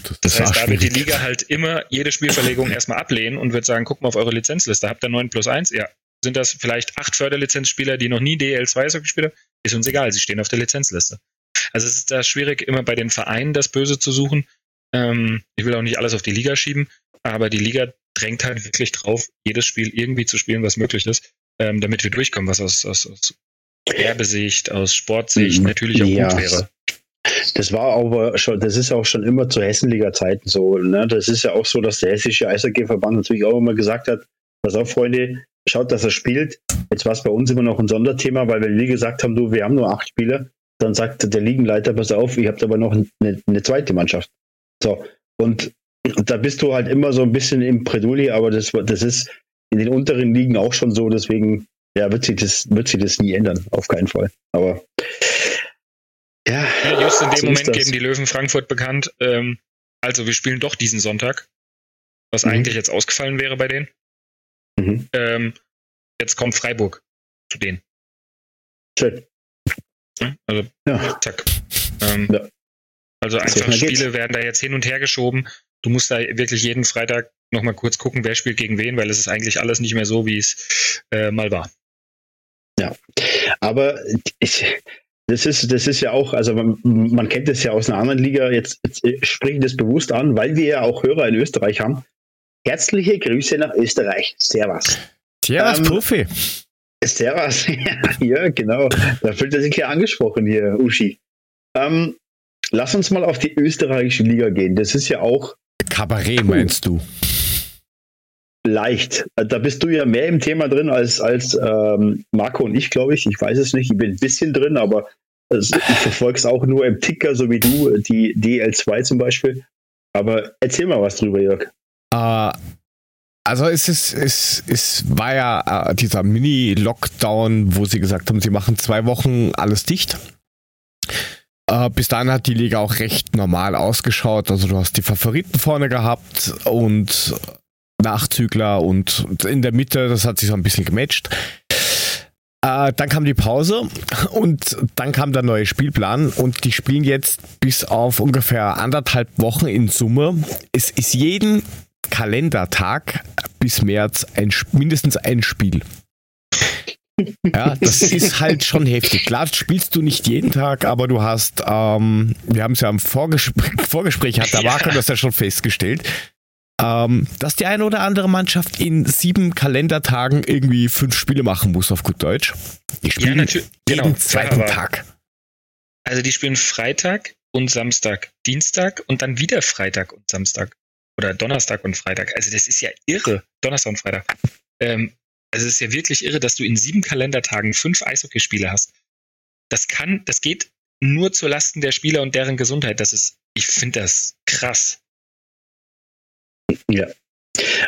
Das, das heißt, da wird die Liga halt immer jede Spielverlegung erstmal ablehnen und wird sagen, guck mal auf eure Lizenzliste, habt ihr 9 plus 1? Ja. Sind das vielleicht acht Förderlizenzspieler, die noch nie DL2 gespielt haben? Ist uns egal, sie stehen auf der Lizenzliste. Also es ist da schwierig, immer bei den Vereinen das Böse zu suchen. Ähm, ich will auch nicht alles auf die Liga schieben, aber die Liga drängt halt wirklich drauf, jedes Spiel irgendwie zu spielen, was möglich ist ähm, damit wir durchkommen, was aus, aus, aus Werbesicht, aus Sportsicht mhm. natürlich auch ja. gut wäre. Das war aber schon, das ist auch schon immer zu Hessenliga-Zeiten so. Ne? Das ist ja auch so, dass der hessische Eishockey-Verband natürlich auch immer gesagt hat, pass auf, Freunde, schaut, dass er spielt. Jetzt war es bei uns immer noch ein Sonderthema, weil wir wie gesagt haben, du, wir haben nur acht Spieler. Dann sagt der Ligenleiter, pass auf, ihr habt aber noch eine, eine zweite Mannschaft. So, und, da bist du halt immer so ein bisschen im Preduli, aber das, das ist, in den unteren Ligen auch schon so, deswegen ja, wird sich das, wird sich das nie ändern, auf keinen Fall. Aber ja. ja just in dem so Moment geben die Löwen Frankfurt bekannt, ähm, also wir spielen doch diesen Sonntag, was mhm. eigentlich jetzt ausgefallen wäre bei denen. Mhm. Ähm, jetzt kommt Freiburg zu denen. Schön. Also, ja. zack. Ähm, ja. Also einfach Spiele werden da jetzt hin und her geschoben. Du musst da wirklich jeden Freitag nochmal kurz gucken, wer spielt gegen wen, weil es ist eigentlich alles nicht mehr so, wie es äh, mal war. Ja, aber ich, das ist, das ist ja auch, also man, man kennt das ja aus einer anderen Liga, jetzt, jetzt spreche ich das bewusst an, weil wir ja auch Hörer in Österreich haben. Herzliche Grüße nach Österreich. Servus. Servus, ähm, Profi. Servus, ja, genau. Da fühlt er sich ja angesprochen hier, Uschi. Ähm, lass uns mal auf die österreichische Liga gehen. Das ist ja auch. Kabarett meinst du? Leicht. Da bist du ja mehr im Thema drin als, als ähm, Marco und ich, glaube ich. Ich weiß es nicht. Ich bin ein bisschen drin, aber also, ich verfolge es auch nur im Ticker, so wie du, die DL2 zum Beispiel. Aber erzähl mal was drüber, Jörg. Uh, also es ist, es, es war ja uh, dieser Mini-Lockdown, wo sie gesagt haben, sie machen zwei Wochen alles dicht. Uh, bis dahin hat die Liga auch recht normal ausgeschaut. Also du hast die Favoriten vorne gehabt und Nachzügler und in der Mitte, das hat sich so ein bisschen gematcht. Äh, dann kam die Pause und dann kam der neue Spielplan und die spielen jetzt bis auf ungefähr anderthalb Wochen in Summe. Es ist jeden Kalendertag bis März ein, mindestens ein Spiel. Ja, das ist halt schon heftig. Klar spielst du nicht jeden Tag, aber du hast, ähm, wir haben es ja im Vorgespräch, Vorgespräch hat der Marco das ja schon festgestellt, ähm, dass die eine oder andere Mannschaft in sieben Kalendertagen irgendwie fünf Spiele machen muss, auf gut Deutsch. Die spielen ja, jeden genau, zweiten Tag. Also die spielen Freitag und Samstag, Dienstag und dann wieder Freitag und Samstag. Oder Donnerstag und Freitag. Also das ist ja irre. Donnerstag und Freitag. Ähm, also es ist ja wirklich irre, dass du in sieben Kalendertagen fünf Eishockeyspiele hast. Das kann, das geht nur zu Lasten der Spieler und deren Gesundheit. Das ist, ich finde das krass. Ja.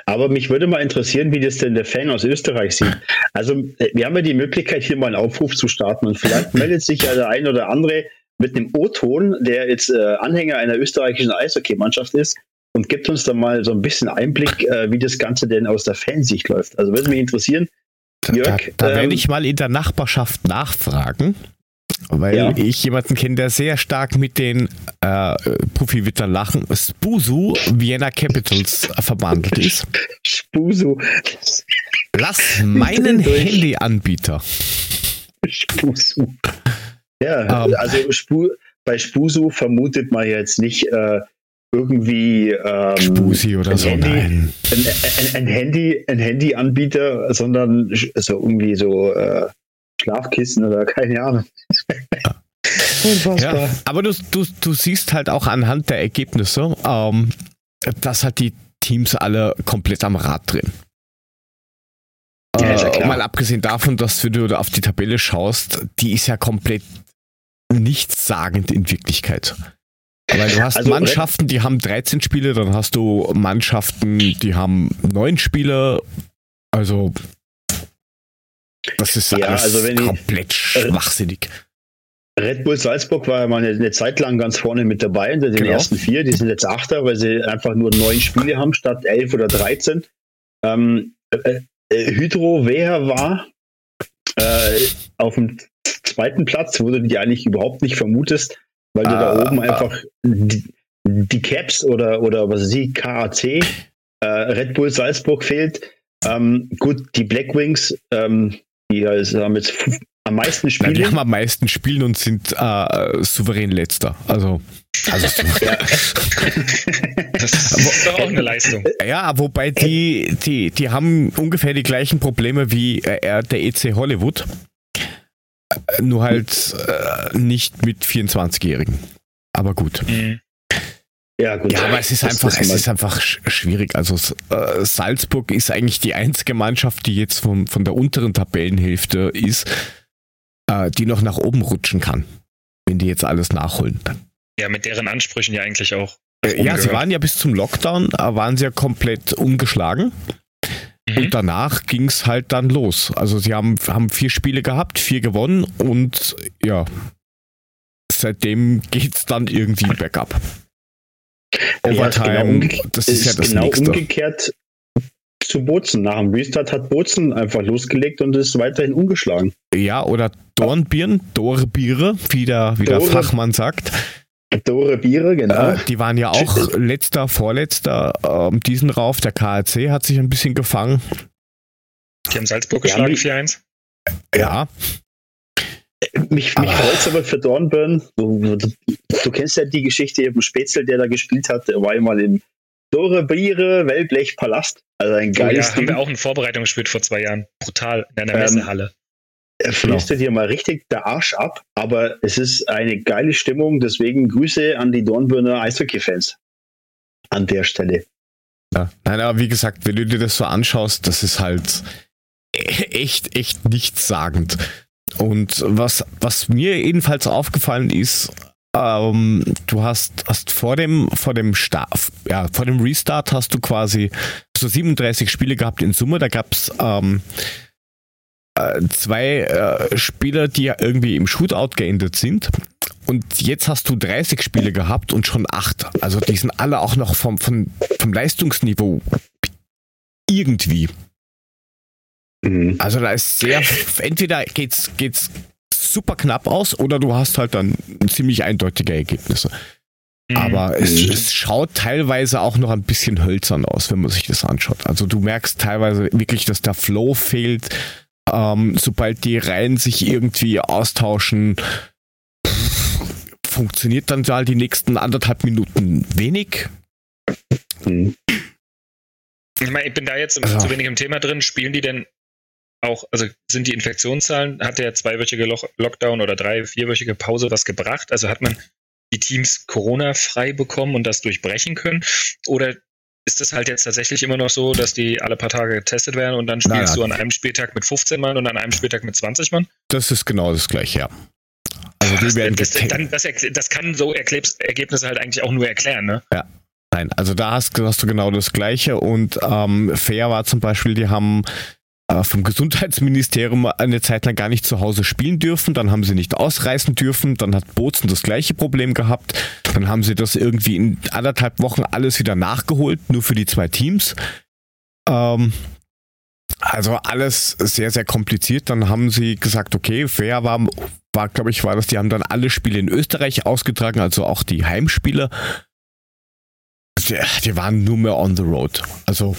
Aber mich würde mal interessieren, wie das denn der Fan aus Österreich sieht. Also, äh, wir haben ja die Möglichkeit, hier mal einen Aufruf zu starten und vielleicht meldet sich ja der ein oder andere mit einem O-Ton, der jetzt äh, Anhänger einer österreichischen Eishockey-Mannschaft ist und gibt uns da mal so ein bisschen Einblick, äh, wie das Ganze denn aus der Fansicht läuft. Also würde mich interessieren. Jörg, da, da, ähm, werde ich mal in der Nachbarschaft nachfragen. Weil ja. ich jemanden kenne, der sehr stark mit den äh, Profi-Wittern lachen, Spusu Vienna Capitals verbandelt ist. Spusu. Lass meinen Handyanbieter. Spusu. Ja, um, ähm. also Spu bei Spusu vermutet man jetzt nicht äh, irgendwie ähm, Spusi oder so, Handy, nein. Ein, ein, ein, Handy, ein Handyanbieter, sondern so irgendwie so äh, Schlafkissen oder keine Ahnung. Ja, aber du, du, du siehst halt auch anhand der Ergebnisse, ähm, dass halt die Teams alle komplett am Rad drehen. Ja, äh, mal abgesehen davon, dass wenn du auf die Tabelle schaust, die ist ja komplett nichtssagend in Wirklichkeit. Weil du hast also, Mannschaften, die haben 13 Spiele, dann hast du Mannschaften, die haben 9 Spiele. Also das ist ja, alles also komplett ich, schwachsinnig. Red Bull Salzburg war ja mal eine, eine, Zeit lang ganz vorne mit dabei unter den genau. ersten vier. Die sind jetzt Achter, weil sie einfach nur neun Spiele haben statt elf oder dreizehn. Ähm, äh, äh Hydro Weher war äh, auf dem zweiten Platz, wo du die eigentlich überhaupt nicht vermutest, weil du ah, da oben ah. einfach die, die, Caps oder, oder was weiß ich, KAC, äh, Red Bull Salzburg fehlt. Ähm, gut, die Black Wings, ähm, die haben jetzt am meisten Spiele. Die haben am meisten Spielen und sind äh, souverän letzter. Also, also das ist doch auch eine Leistung. Ja, wobei die, die, die haben ungefähr die gleichen Probleme wie äh, der EC Hollywood. Nur halt äh, nicht mit 24-Jährigen. Aber gut. Mhm. Ja, gut. Ja, aber es ist einfach, es ist einfach schwierig. Also äh, Salzburg ist eigentlich die einzige Mannschaft, die jetzt von, von der unteren Tabellenhälfte ist, äh, die noch nach oben rutschen kann, wenn die jetzt alles nachholen. Ja, mit deren Ansprüchen ja eigentlich auch. Äh, ja, sie waren ja bis zum Lockdown, äh, waren sie ja komplett umgeschlagen. Mhm. Und danach ging es halt dann los. Also sie haben, haben vier Spiele gehabt, vier gewonnen und ja, seitdem geht es dann irgendwie bergab. Overtime, ja, genau, das ist, ist ja das genau Nächste. umgekehrt zu Bozen. Nach dem Restart hat Bozen einfach losgelegt und ist weiterhin ungeschlagen. Ja, oder Dornbirn, Dorbiere, wie der, wie der Fachmann sagt. Dore Biere, genau. Äh, die waren ja auch letzter, vorletzter ähm, diesen Rauf. Der KRC hat sich ein bisschen gefangen. Die haben Salzburg geschlagen, 4-1. Ja. Mich, mich freut es aber für Dornbirn. Du, du, du, kennst ja die Geschichte eben Spätzle, der da gespielt hat. Der war einmal im Dore Biere Wellblech Palast. Also ein geiles oh ja, haben wir auch in Vorbereitung gespielt vor zwei Jahren. Brutal in einer Ähm, Messehalle. Frierst du dir mal richtig der Arsch ab, aber es ist eine geile Stimmung. Deswegen Grüße an die Dornbirner Eishockey-Fans an der Stelle. Ja. Nein, aber wie gesagt, wenn du dir das so anschaust, das ist halt echt, echt nichtssagend. Und was, was mir jedenfalls aufgefallen ist, ähm, du hast, hast vor dem, vor dem Start, ja, vor dem Restart hast du quasi so 37 Spiele gehabt in Summe. Da gab es ähm, äh, zwei äh, Spieler, die ja irgendwie im Shootout geendet sind. Und jetzt hast du 30 Spiele gehabt und schon acht. Also die sind alle auch noch vom, vom, vom Leistungsniveau irgendwie. Mhm. Also da ist sehr, entweder geht's, geht's super knapp aus oder du hast halt dann ziemlich eindeutige Ergebnisse. Mhm. Aber es, Mhm. es schaut teilweise auch noch ein bisschen hölzern aus, wenn man sich das anschaut. Also du merkst teilweise wirklich, dass der Flow fehlt. Ähm, sobald die Reihen sich irgendwie austauschen, funktioniert dann halt die nächsten anderthalb Minuten wenig. Mhm. Ich meine, ich bin da jetzt Also- zu wenig im Thema drin. Spielen die denn auch, also sind die Infektionszahlen, hat der zweiwöchige Lockdown oder drei, vierwöchige Pause was gebracht? Also hat man die Teams Corona-frei bekommen und das durchbrechen können? Oder ist es halt jetzt tatsächlich immer noch so, dass die alle paar Tage getestet werden und dann spielst nein. du an einem Spieltag mit 15 Mann und an einem Spieltag mit 20 Mann? Das ist genau das gleiche, ja. Also die Das, werden das, dann, das, das kann so Erklebs Ergebnisse halt eigentlich auch nur erklären, ne? Nein, also da hast, hast du genau das Gleiche und ähm, Fair war zum Beispiel, die haben vom Gesundheitsministerium eine Zeit lang gar nicht zu Hause spielen dürfen, dann haben sie nicht ausreisen dürfen, dann hat Bozen das gleiche Problem gehabt, dann haben sie das irgendwie in anderthalb Wochen alles wieder nachgeholt, nur für die zwei Teams. Ähm, also alles sehr, sehr kompliziert. Dann haben sie gesagt, okay, Fair war, war glaube ich, war das, die haben dann alle Spiele in Österreich ausgetragen, also auch die Heimspiele. Die, die waren nur mehr on the road. Also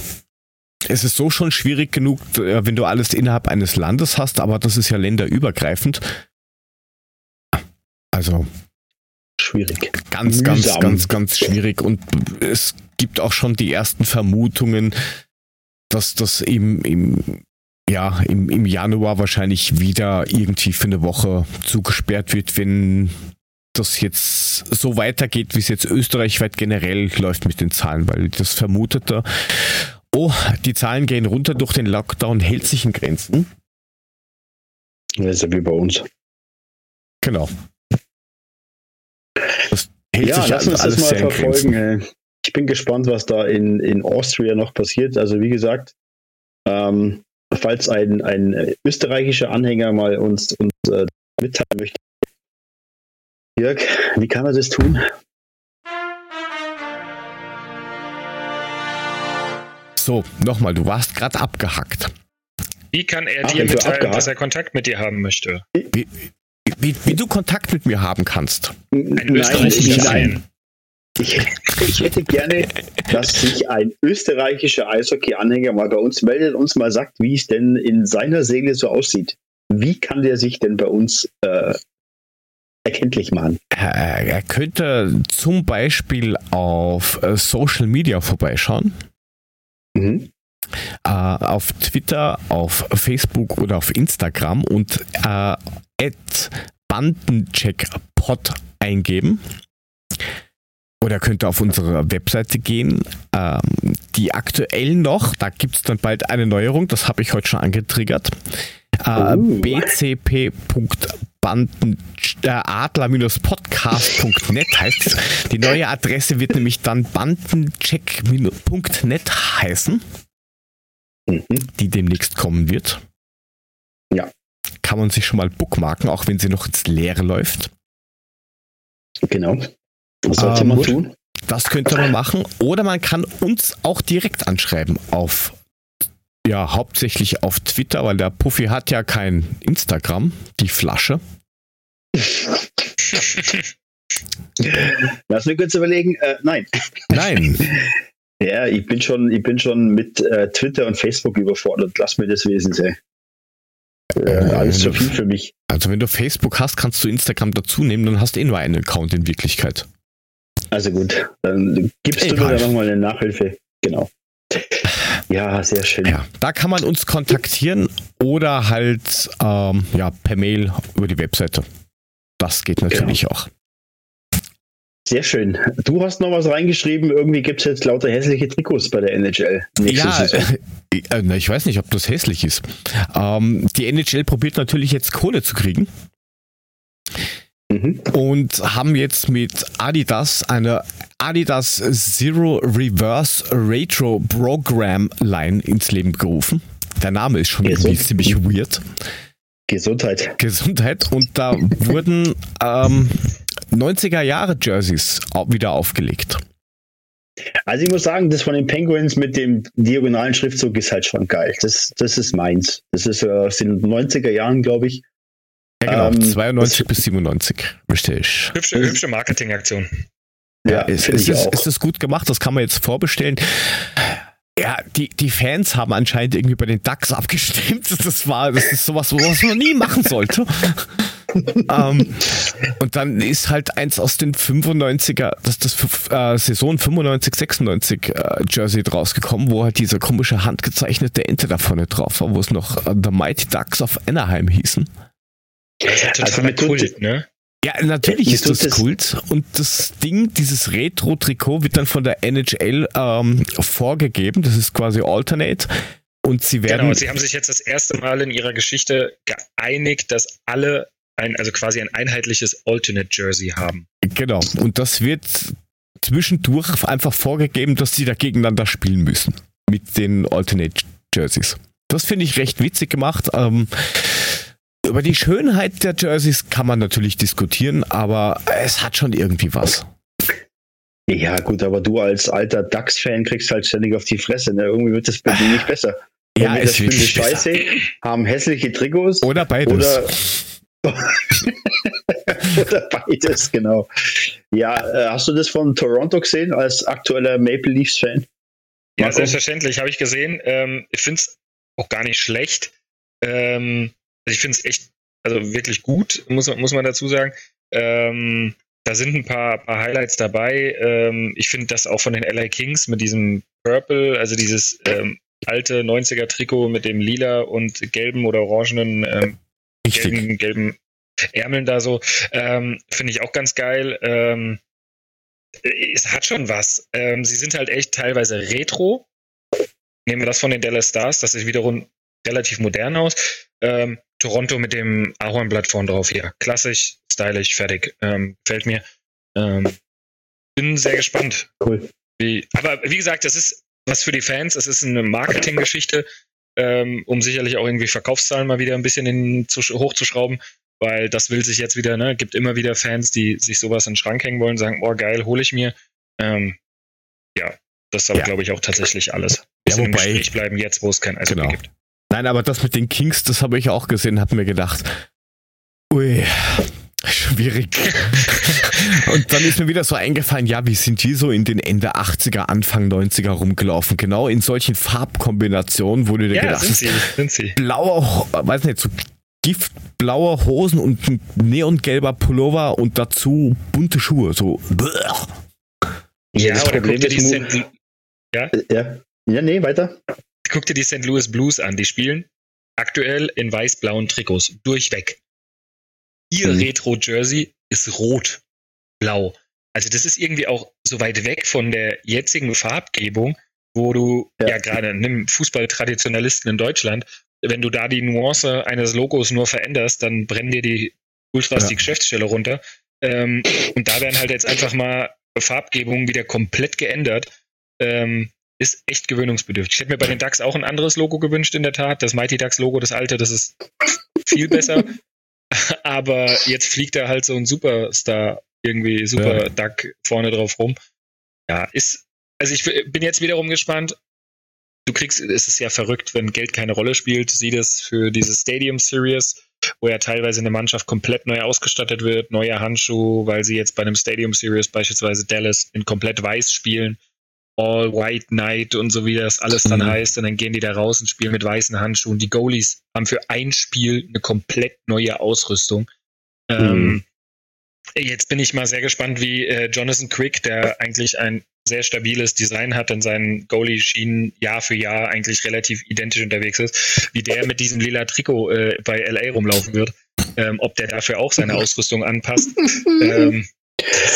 es ist so schon schwierig genug, äh, wenn du alles innerhalb eines Landes hast, aber das ist ja länderübergreifend. Also Schwierig. ganz, ganz, Mühsam. ganz, ganz schwierig. Und es gibt auch schon die ersten Vermutungen, dass das im, im, ja, im, im Januar wahrscheinlich wieder irgendwie für eine Woche zugesperrt wird, wenn das jetzt so weitergeht, wie es jetzt österreichweit generell läuft mit den Zahlen, weil das vermutete, oh, die Zahlen gehen runter durch den Lockdown, hält sich in Grenzen. Das ist ja wie bei uns. Genau. Das hält Ja, sich lass uns das mal verfolgen. Ich bin gespannt, was da in, in Austria noch passiert. Also wie gesagt, ähm, falls ein, ein österreichischer Anhänger mal uns, uns äh, mitteilen möchte. Jörg, wie kann er das tun? So, nochmal, du warst gerade abgehackt. Wie kann er Ach, dir mitteilen, dass er Kontakt mit dir haben möchte? Wie, wie, wie du Kontakt mit mir haben kannst. Ein österreichischer Fan. Ich, ich hätte gerne, dass sich ein österreichischer Eishockey-Anhänger mal bei uns meldet und uns mal sagt, wie es denn in seiner Seele so aussieht. Wie kann der sich denn bei uns äh, erkenntlich machen? Er, er könnte zum Beispiel auf äh, Social Media vorbeischauen. Mhm. Äh, auf Twitter, auf Facebook oder auf Instagram und äh, Bandencheckpod eingeben. Oder könnt ihr auf unsere Webseite gehen, ähm, die aktuell noch, da gibt es dann bald eine Neuerung, das habe ich heute schon angetriggert. Äh, Oh. bcp.adler-podcast.net heißt es. Die neue Adresse wird nämlich dann bandencheck.net heißen, Mhm. die demnächst kommen wird. Ja. Kann man sich schon mal bookmarken, auch wenn sie noch ins Leere läuft. Genau. Was sollte Ähm, man tun? Das könnte man machen. Oder man kann uns auch direkt anschreiben auf, ja, hauptsächlich auf Twitter, weil der Puffy hat ja kein Instagram, die Flasche. Lass mich kurz überlegen. Äh, nein. Nein. Ja, ich bin schon, ich bin schon mit äh, Twitter und Facebook überfordert. Lass mir das Wesen sein. Äh, alles zu viel für mich. Also wenn du Facebook hast, kannst du Instagram dazu nehmen, dann hast du eh nur einen Account in Wirklichkeit. Also gut, dann gibst Egal. du mir da nochmal eine Nachhilfe. Genau. Ja, sehr schön. Ja, da kann man uns kontaktieren oder halt ähm, ja, per Mail über die Webseite. Das geht natürlich ja. auch. Sehr schön. Du hast noch was reingeschrieben, irgendwie gibt es jetzt lauter hässliche Trikots bei der NHL. Ja, äh, äh, ich weiß nicht, ob das hässlich ist. Ähm, die NHL probiert natürlich jetzt Kohle zu kriegen. Mhm. Und haben jetzt mit Adidas eine Adidas Zero Reverse Retro Program Line ins Leben gerufen. Der Name ist schon irgendwie ziemlich weird. Gesundheit. Gesundheit. Und da wurden ähm, 90er Jahre Jerseys wieder aufgelegt. Also ich muss sagen, das von den Penguins mit dem diagonalen Schriftzug ist halt schon geil. Das, das ist meins. Das ist äh, aus den 90er Jahren, glaube ich. Ja, genau, ähm, 92 bis 97. Richtig. Hübsche, hübsche Marketingaktion. Ja, ist, ist, ist, ist es gut gemacht, das kann man jetzt vorbestellen. Ja, die, die Fans haben anscheinend irgendwie bei den Ducks abgestimmt. Das war, das ist sowas, was man nie machen sollte. ähm, und dann ist halt eins aus den 95er, das ist das äh, Saison 95, 96 äh, Jersey rausgekommen, wo halt dieser komische handgezeichnete Ente da vorne drauf war, wo es noch äh, The Mighty Ducks of Anaheim hießen. Das ist total also mit Kult, ne? Ja, natürlich ist das Kult. Und das Ding, dieses Retro-Trikot, wird dann von der NHL ähm, vorgegeben. Das ist quasi Alternate. Und sie werden. Genau, sie haben sich jetzt das erste Mal in ihrer Geschichte geeinigt, dass alle ein, also quasi ein einheitliches Alternate Jersey haben. Genau. Und das wird zwischendurch einfach vorgegeben, dass sie da gegeneinander spielen müssen. Mit den Alternate Jerseys. Das finde ich recht witzig gemacht. Ähm, über die Schönheit der Jerseys kann man natürlich diskutieren, aber es hat schon irgendwie was. Ja, gut, aber du als alter DAX-Fan kriegst halt ständig auf die Fresse. Ne? Irgendwie wird das bei dir nicht besser. Ja, es wird nicht scheiße, besser. haben hässliche Trikots. Oder beides. Oder, oder beides, genau. Ja, äh, hast du das von Toronto gesehen als aktueller Maple Leafs-Fan? Ja, selbstverständlich, habe ich gesehen. Ähm, ich finde es auch gar nicht schlecht. Ähm, also ich finde es echt, also wirklich gut, muss, muss man dazu sagen. Ähm, da sind ein paar, paar Highlights dabei. Ähm, ich finde das auch von den LA Kings mit diesem Purple, also dieses ähm, alte 90er Trikot mit dem lila und gelben oder orangenen ähm, gelben, gelben Ärmeln da so, ähm, finde ich auch ganz geil. Ähm, es hat schon was. Ähm, sie sind halt echt teilweise retro. Nehmen wir das von den Dallas Stars, das ist wiederum relativ modern aus. Toronto mit dem Ahornblatt vorn drauf hier. Klassisch, stylisch, fertig. Ähm, gefällt mir. Ähm, bin sehr gespannt. Cool. Wie, aber wie gesagt, das ist was für die Fans. Es ist eine Marketinggeschichte, ähm, um sicherlich auch irgendwie Verkaufszahlen mal wieder ein bisschen in, zu, hochzuschrauben, weil das will sich jetzt wieder, ne, gibt immer wieder Fans, die sich sowas in den Schrank hängen wollen, sagen, oh geil, hole ich mir. Ähm, ja, das ist aber, ja. glaube ich, auch tatsächlich alles. Ja, wobei, im Gespräch bleiben jetzt, wo es kein Eis genau. gibt. Nein, aber das mit den Kings, das habe ich auch gesehen, habe mir gedacht, ui, schwierig. und dann ist mir wieder so eingefallen, ja, wie sind die so in den Ende 80er, Anfang 90er rumgelaufen? Genau in solchen Farbkombinationen, wo du dir ja, gedacht sind sie, sind sie. blauer, weiß nicht, so giftblauer Hosen und ein neongelber Pullover und dazu bunte Schuhe, so. Ja, oder guck dir die St. Ja? ja? Ja, nee, weiter guck dir die St. Louis Blues an. Die spielen aktuell in weiß-blauen Trikots. Durchweg. Ihr mhm. Retro-Jersey ist rot-blau. Also das ist irgendwie auch so weit weg von der jetzigen Farbgebung, wo du ja, ja gerade nimm Fußballtraditionalisten in Deutschland, wenn du da die Nuance eines Logos nur veränderst, dann brennen dir die Ultras ja. die Geschäftsstelle runter. Ähm, und da werden halt jetzt einfach mal Farbgebungen wieder komplett geändert. Ähm, ist echt gewöhnungsbedürftig. Ich hätte mir bei den DAX auch ein anderes Logo gewünscht, in der Tat. Das Mighty DAX Logo, das alte, das ist viel besser. Aber jetzt fliegt da halt so ein Superstar, irgendwie Super ja. Duck vorne drauf rum. Ja, ist, also ich bin jetzt wiederum gespannt. Du kriegst, es ist ja verrückt, wenn Geld keine Rolle spielt. Sieh das für diese Stadium Series, wo ja teilweise eine Mannschaft komplett neu ausgestattet wird, neuer Handschuh, weil sie jetzt bei einem Stadium Series beispielsweise Dallas in komplett weiß spielen All White Night und so wie das alles dann mhm. heißt. Und dann gehen die da raus und spielen mit weißen Handschuhen. Die Goalies haben für ein Spiel eine komplett neue Ausrüstung. Ähm, mhm. Ähm, jetzt bin ich mal sehr gespannt, wie äh, Jonathan Quick, der eigentlich ein sehr stabiles Design hat und seinen Goalie-Schienen Jahr für Jahr eigentlich relativ identisch unterwegs ist, wie der mit diesem lila Trikot äh, bei LA rumlaufen wird. Ähm, ob der dafür auch seine Ausrüstung anpasst. ähm,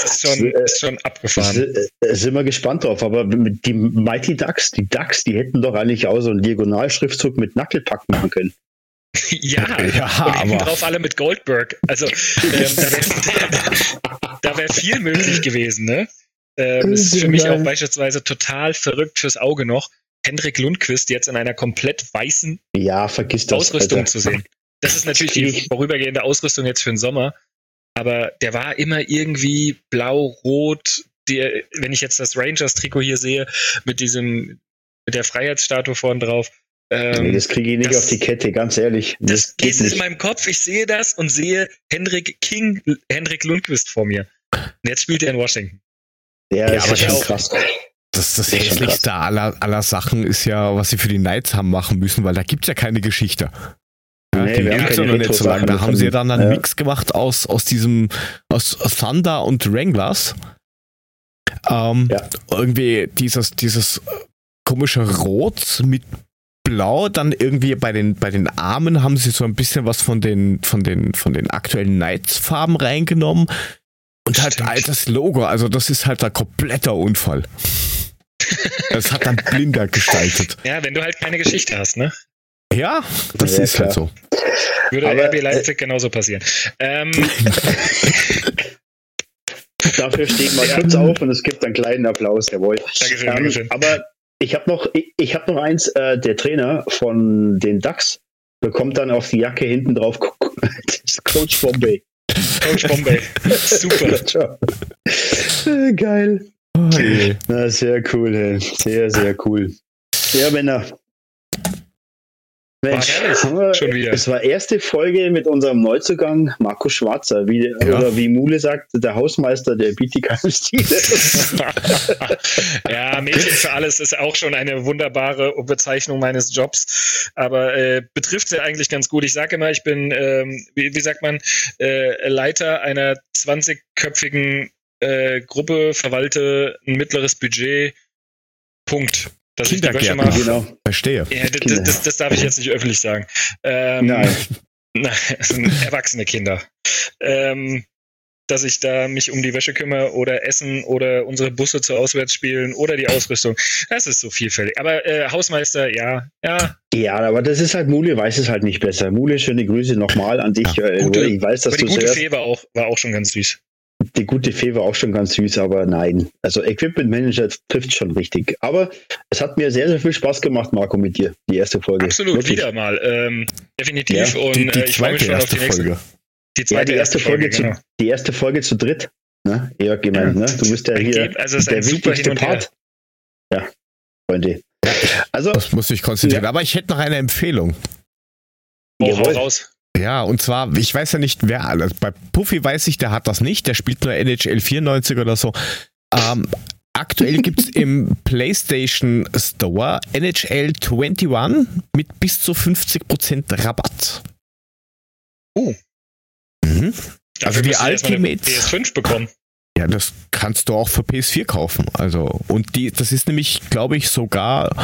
ist schon, ist schon abgefahren. Äh, sind wir gespannt drauf, aber die Mighty Ducks, die Ducks, die hätten doch eigentlich auch so einen Diagonalschriftzug mit Knucklepack machen können. Ja, ja und aber drauf alle mit Goldberg. Also ähm, da wäre wär viel möglich gewesen, ne? Ähm, das ist für mich auch beispielsweise total verrückt fürs Auge noch, Hendrik Lundquist jetzt in einer komplett weißen ja, das, Ausrüstung Alter. zu sehen. Das ist natürlich die vorübergehende Ausrüstung jetzt für den Sommer, aber der war immer irgendwie blau-rot. wenn ich jetzt das Rangers-Trikot hier sehe, mit diesem, mit der Freiheitsstatue vorn drauf. Ähm, nee, das kriege ich nicht das, auf die Kette, ganz ehrlich. Das, das ist in meinem Kopf. Ich sehe das und sehe Hendrik King, Hendrik Lundquist vor mir. Und jetzt spielt er in Washington. Ja, ja aber ist schon krass. Das, das, das hässlichste aller, aller Sachen ist ja, was sie für die Knights haben machen müssen, weil da gibt es ja keine Geschichte. Ja, nee, die gibt's ja noch nicht so lange. Da haben sie dann einen ja. Mix gemacht aus, aus diesem, aus Thunder und Wranglers. Ähm, ja. Irgendwie dieses, dieses komische Rot mit Blau, dann irgendwie bei den, bei den Armen haben sie so ein bisschen was von den, von den, von den aktuellen Knights-Farben reingenommen. Und halt Stimmt. altes Logo, also das ist halt ein kompletter Unfall. Das hat dann Blinder gestaltet. Ja, wenn du halt keine Geschichte hast, ne? Ja, das ja, ist klar. halt so. Würde Aber, RB Leipzig äh, genauso passieren. Ähm, Dafür steht mal kurz auf und es gibt einen kleinen Applaus, jawohl. Dankeschön, ähm, Dankeschön. Aber ich habe noch, ich, ich habe noch eins, äh, der Trainer von den Ducks bekommt dann auf die Jacke hinten drauf Coach Bombay. Coach Bombay. Super. Geil. Oh, Na, sehr cool, ey. Sehr, sehr cool. Ja, Männer. Mensch, war schon wieder. Es war erste Folge mit unserem Neuzugang Markus Schwarzer, wie, ja. oder wie Mule sagt, der Hausmeister der Bietigheim-Stile. ja, Mädchen für alles ist auch schon eine wunderbare Bezeichnung meines Jobs, aber äh, betrifft sie eigentlich ganz gut. Ich sage immer, ich bin, ähm, wie, wie, sagt man, äh, Leiter einer 20-köpfigen äh, Gruppe, verwalte ein mittleres Budget. Punkt dass Kindergärtner, genau. Verstehe. Ja, das, das, das, darf ich jetzt nicht öffentlich sagen. Ähm, Nein. Nein, das sind erwachsene Kinder. Ähm, dass ich da mich um die Wäsche kümmere oder Essen oder unsere Busse zu Auswärtsspielen oder die Ausrüstung. Das ist so vielfältig. Aber äh, Hausmeister, ja, ja. Ja, aber das ist halt, Mule weiß es halt nicht besser. Mule, schöne Grüße nochmal an dich. Ja, äh, gute, ich weiß, dass aber die du gute Fee war auch, war auch schon ganz süß. Die gute Fee war auch schon ganz süß, aber nein. Also Equipment Manager trifft schon richtig. Aber es hat mir sehr, sehr viel Spaß gemacht, Marco, mit dir, die erste Folge. Absolut, Wirklich. wieder mal. Ähm, definitiv. Ja, und die, die äh, ich freue mich schon auf die nächste. Folge. Die zweite ja, die erste, erste Folge, Folge genau. zu, die erste Folge zu dritt. Ne? Ja, gemeint, ja. ne? Du bist ja hier also der wichtigste Part. Ja, Freunde. Also, das muss ich konzentrieren. Ja. Aber ich hätte noch eine Empfehlung. Oh, raus. Ja, und zwar, ich weiß ja nicht, wer alles. Bei Puffy weiß ich, der hat das nicht. Der spielt nur NHL 94 oder so. Ähm, aktuell gibt es im PlayStation Store NHL 21 mit bis zu 50% Rabatt. Oh. Mhm. Also die Ultimate. PS5 bekommen. Ja, das kannst du auch für PS4 kaufen. Also, und die, das ist nämlich, glaube ich, sogar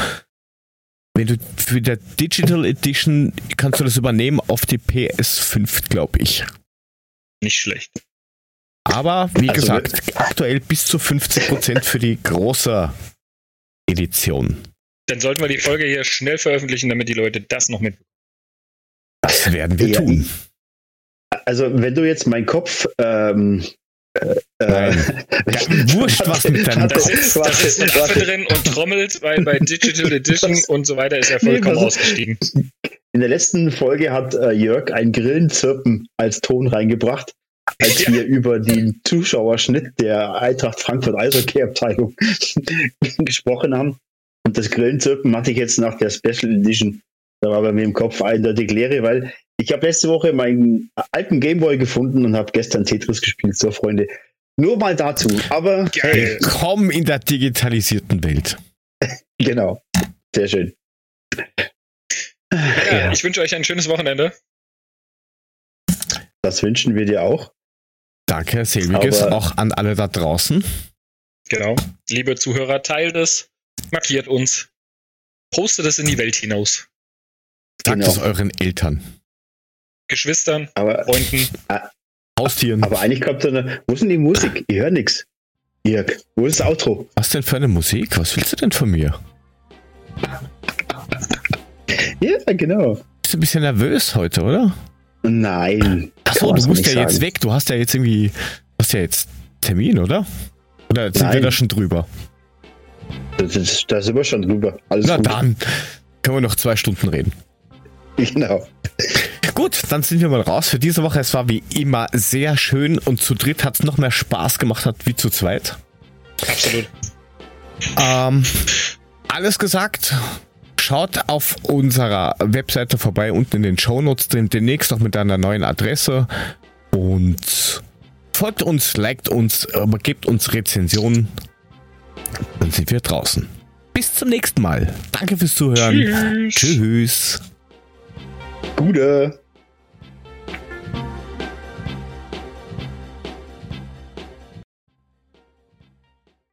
wenn du für der Digital Edition kannst du das übernehmen auf die PS5, glaube ich. Nicht schlecht. Aber wie also, gesagt, aktuell bis zu 50% für die große Edition. Dann sollten wir die Folge hier schnell veröffentlichen, damit die Leute das noch mitbekommen. Das werden wir ja, tun. Also, wenn du jetzt meinen Kopf ähm, äh, ja, wurscht was mit deinem da sitzt, da sitzt ein Affe drin und trommelt, weil bei Digital Edition und so weiter ist er vollkommen nee, ausgestiegen. In der letzten Folge hat äh, Jörg ein Grillenzirpen als Ton reingebracht, als ja. wir über den Zuschauerschnitt der Eintracht Frankfurt Eishockey-Abteilung gesprochen haben. Und das Grillenzirpen hatte ich jetzt nach der Special Edition. Da war bei mir im Kopf eindeutig Leere, weil ich habe letzte Woche meinen alten Gameboy gefunden und habe gestern Tetris gespielt. So, Freunde. Nur mal dazu. Aber Geil. Willkommen in der digitalisierten Welt. genau. Sehr schön. Ja, ja. Ich wünsche euch ein schönes Wochenende. Das wünschen wir dir auch. Danke, selbiges auch an alle da draußen. Genau. Liebe Zuhörer, teilt es, markiert uns, postet es in die Welt hinaus. Sagt genau. es euren Eltern. Geschwistern, aber, Freunden, äh, Haustieren. Aber eigentlich kommt da eine. Wo ist denn die Musik? Ich höre nichts. Jörg, wo ist das Outro? Was denn für eine Musik? Was willst du denn von mir? Ja, genau. Bist du ein bisschen nervös heute, oder? Nein. Achso, du musst ja sagen. jetzt weg. Du hast ja jetzt irgendwie. Du hast ja jetzt Termin, oder? Oder sind Nein. wir da schon drüber? Da sind wir schon drüber. Alles Na gut. dann können wir noch zwei Stunden reden. Genau. Gut, dann sind wir mal raus für diese Woche. Es war wie immer sehr schön und zu dritt hat es noch mehr Spaß gemacht hat wie zu zweit. Absolut. Ähm, alles gesagt. Schaut auf unserer Webseite vorbei, unten in den Shownotes drin, demnächst noch mit einer neuen Adresse. Und folgt uns, liked uns, aber gebt uns Rezensionen. Dann sind wir draußen. Bis zum nächsten Mal. Danke fürs Zuhören. Tschüss. Tschüss. Gute.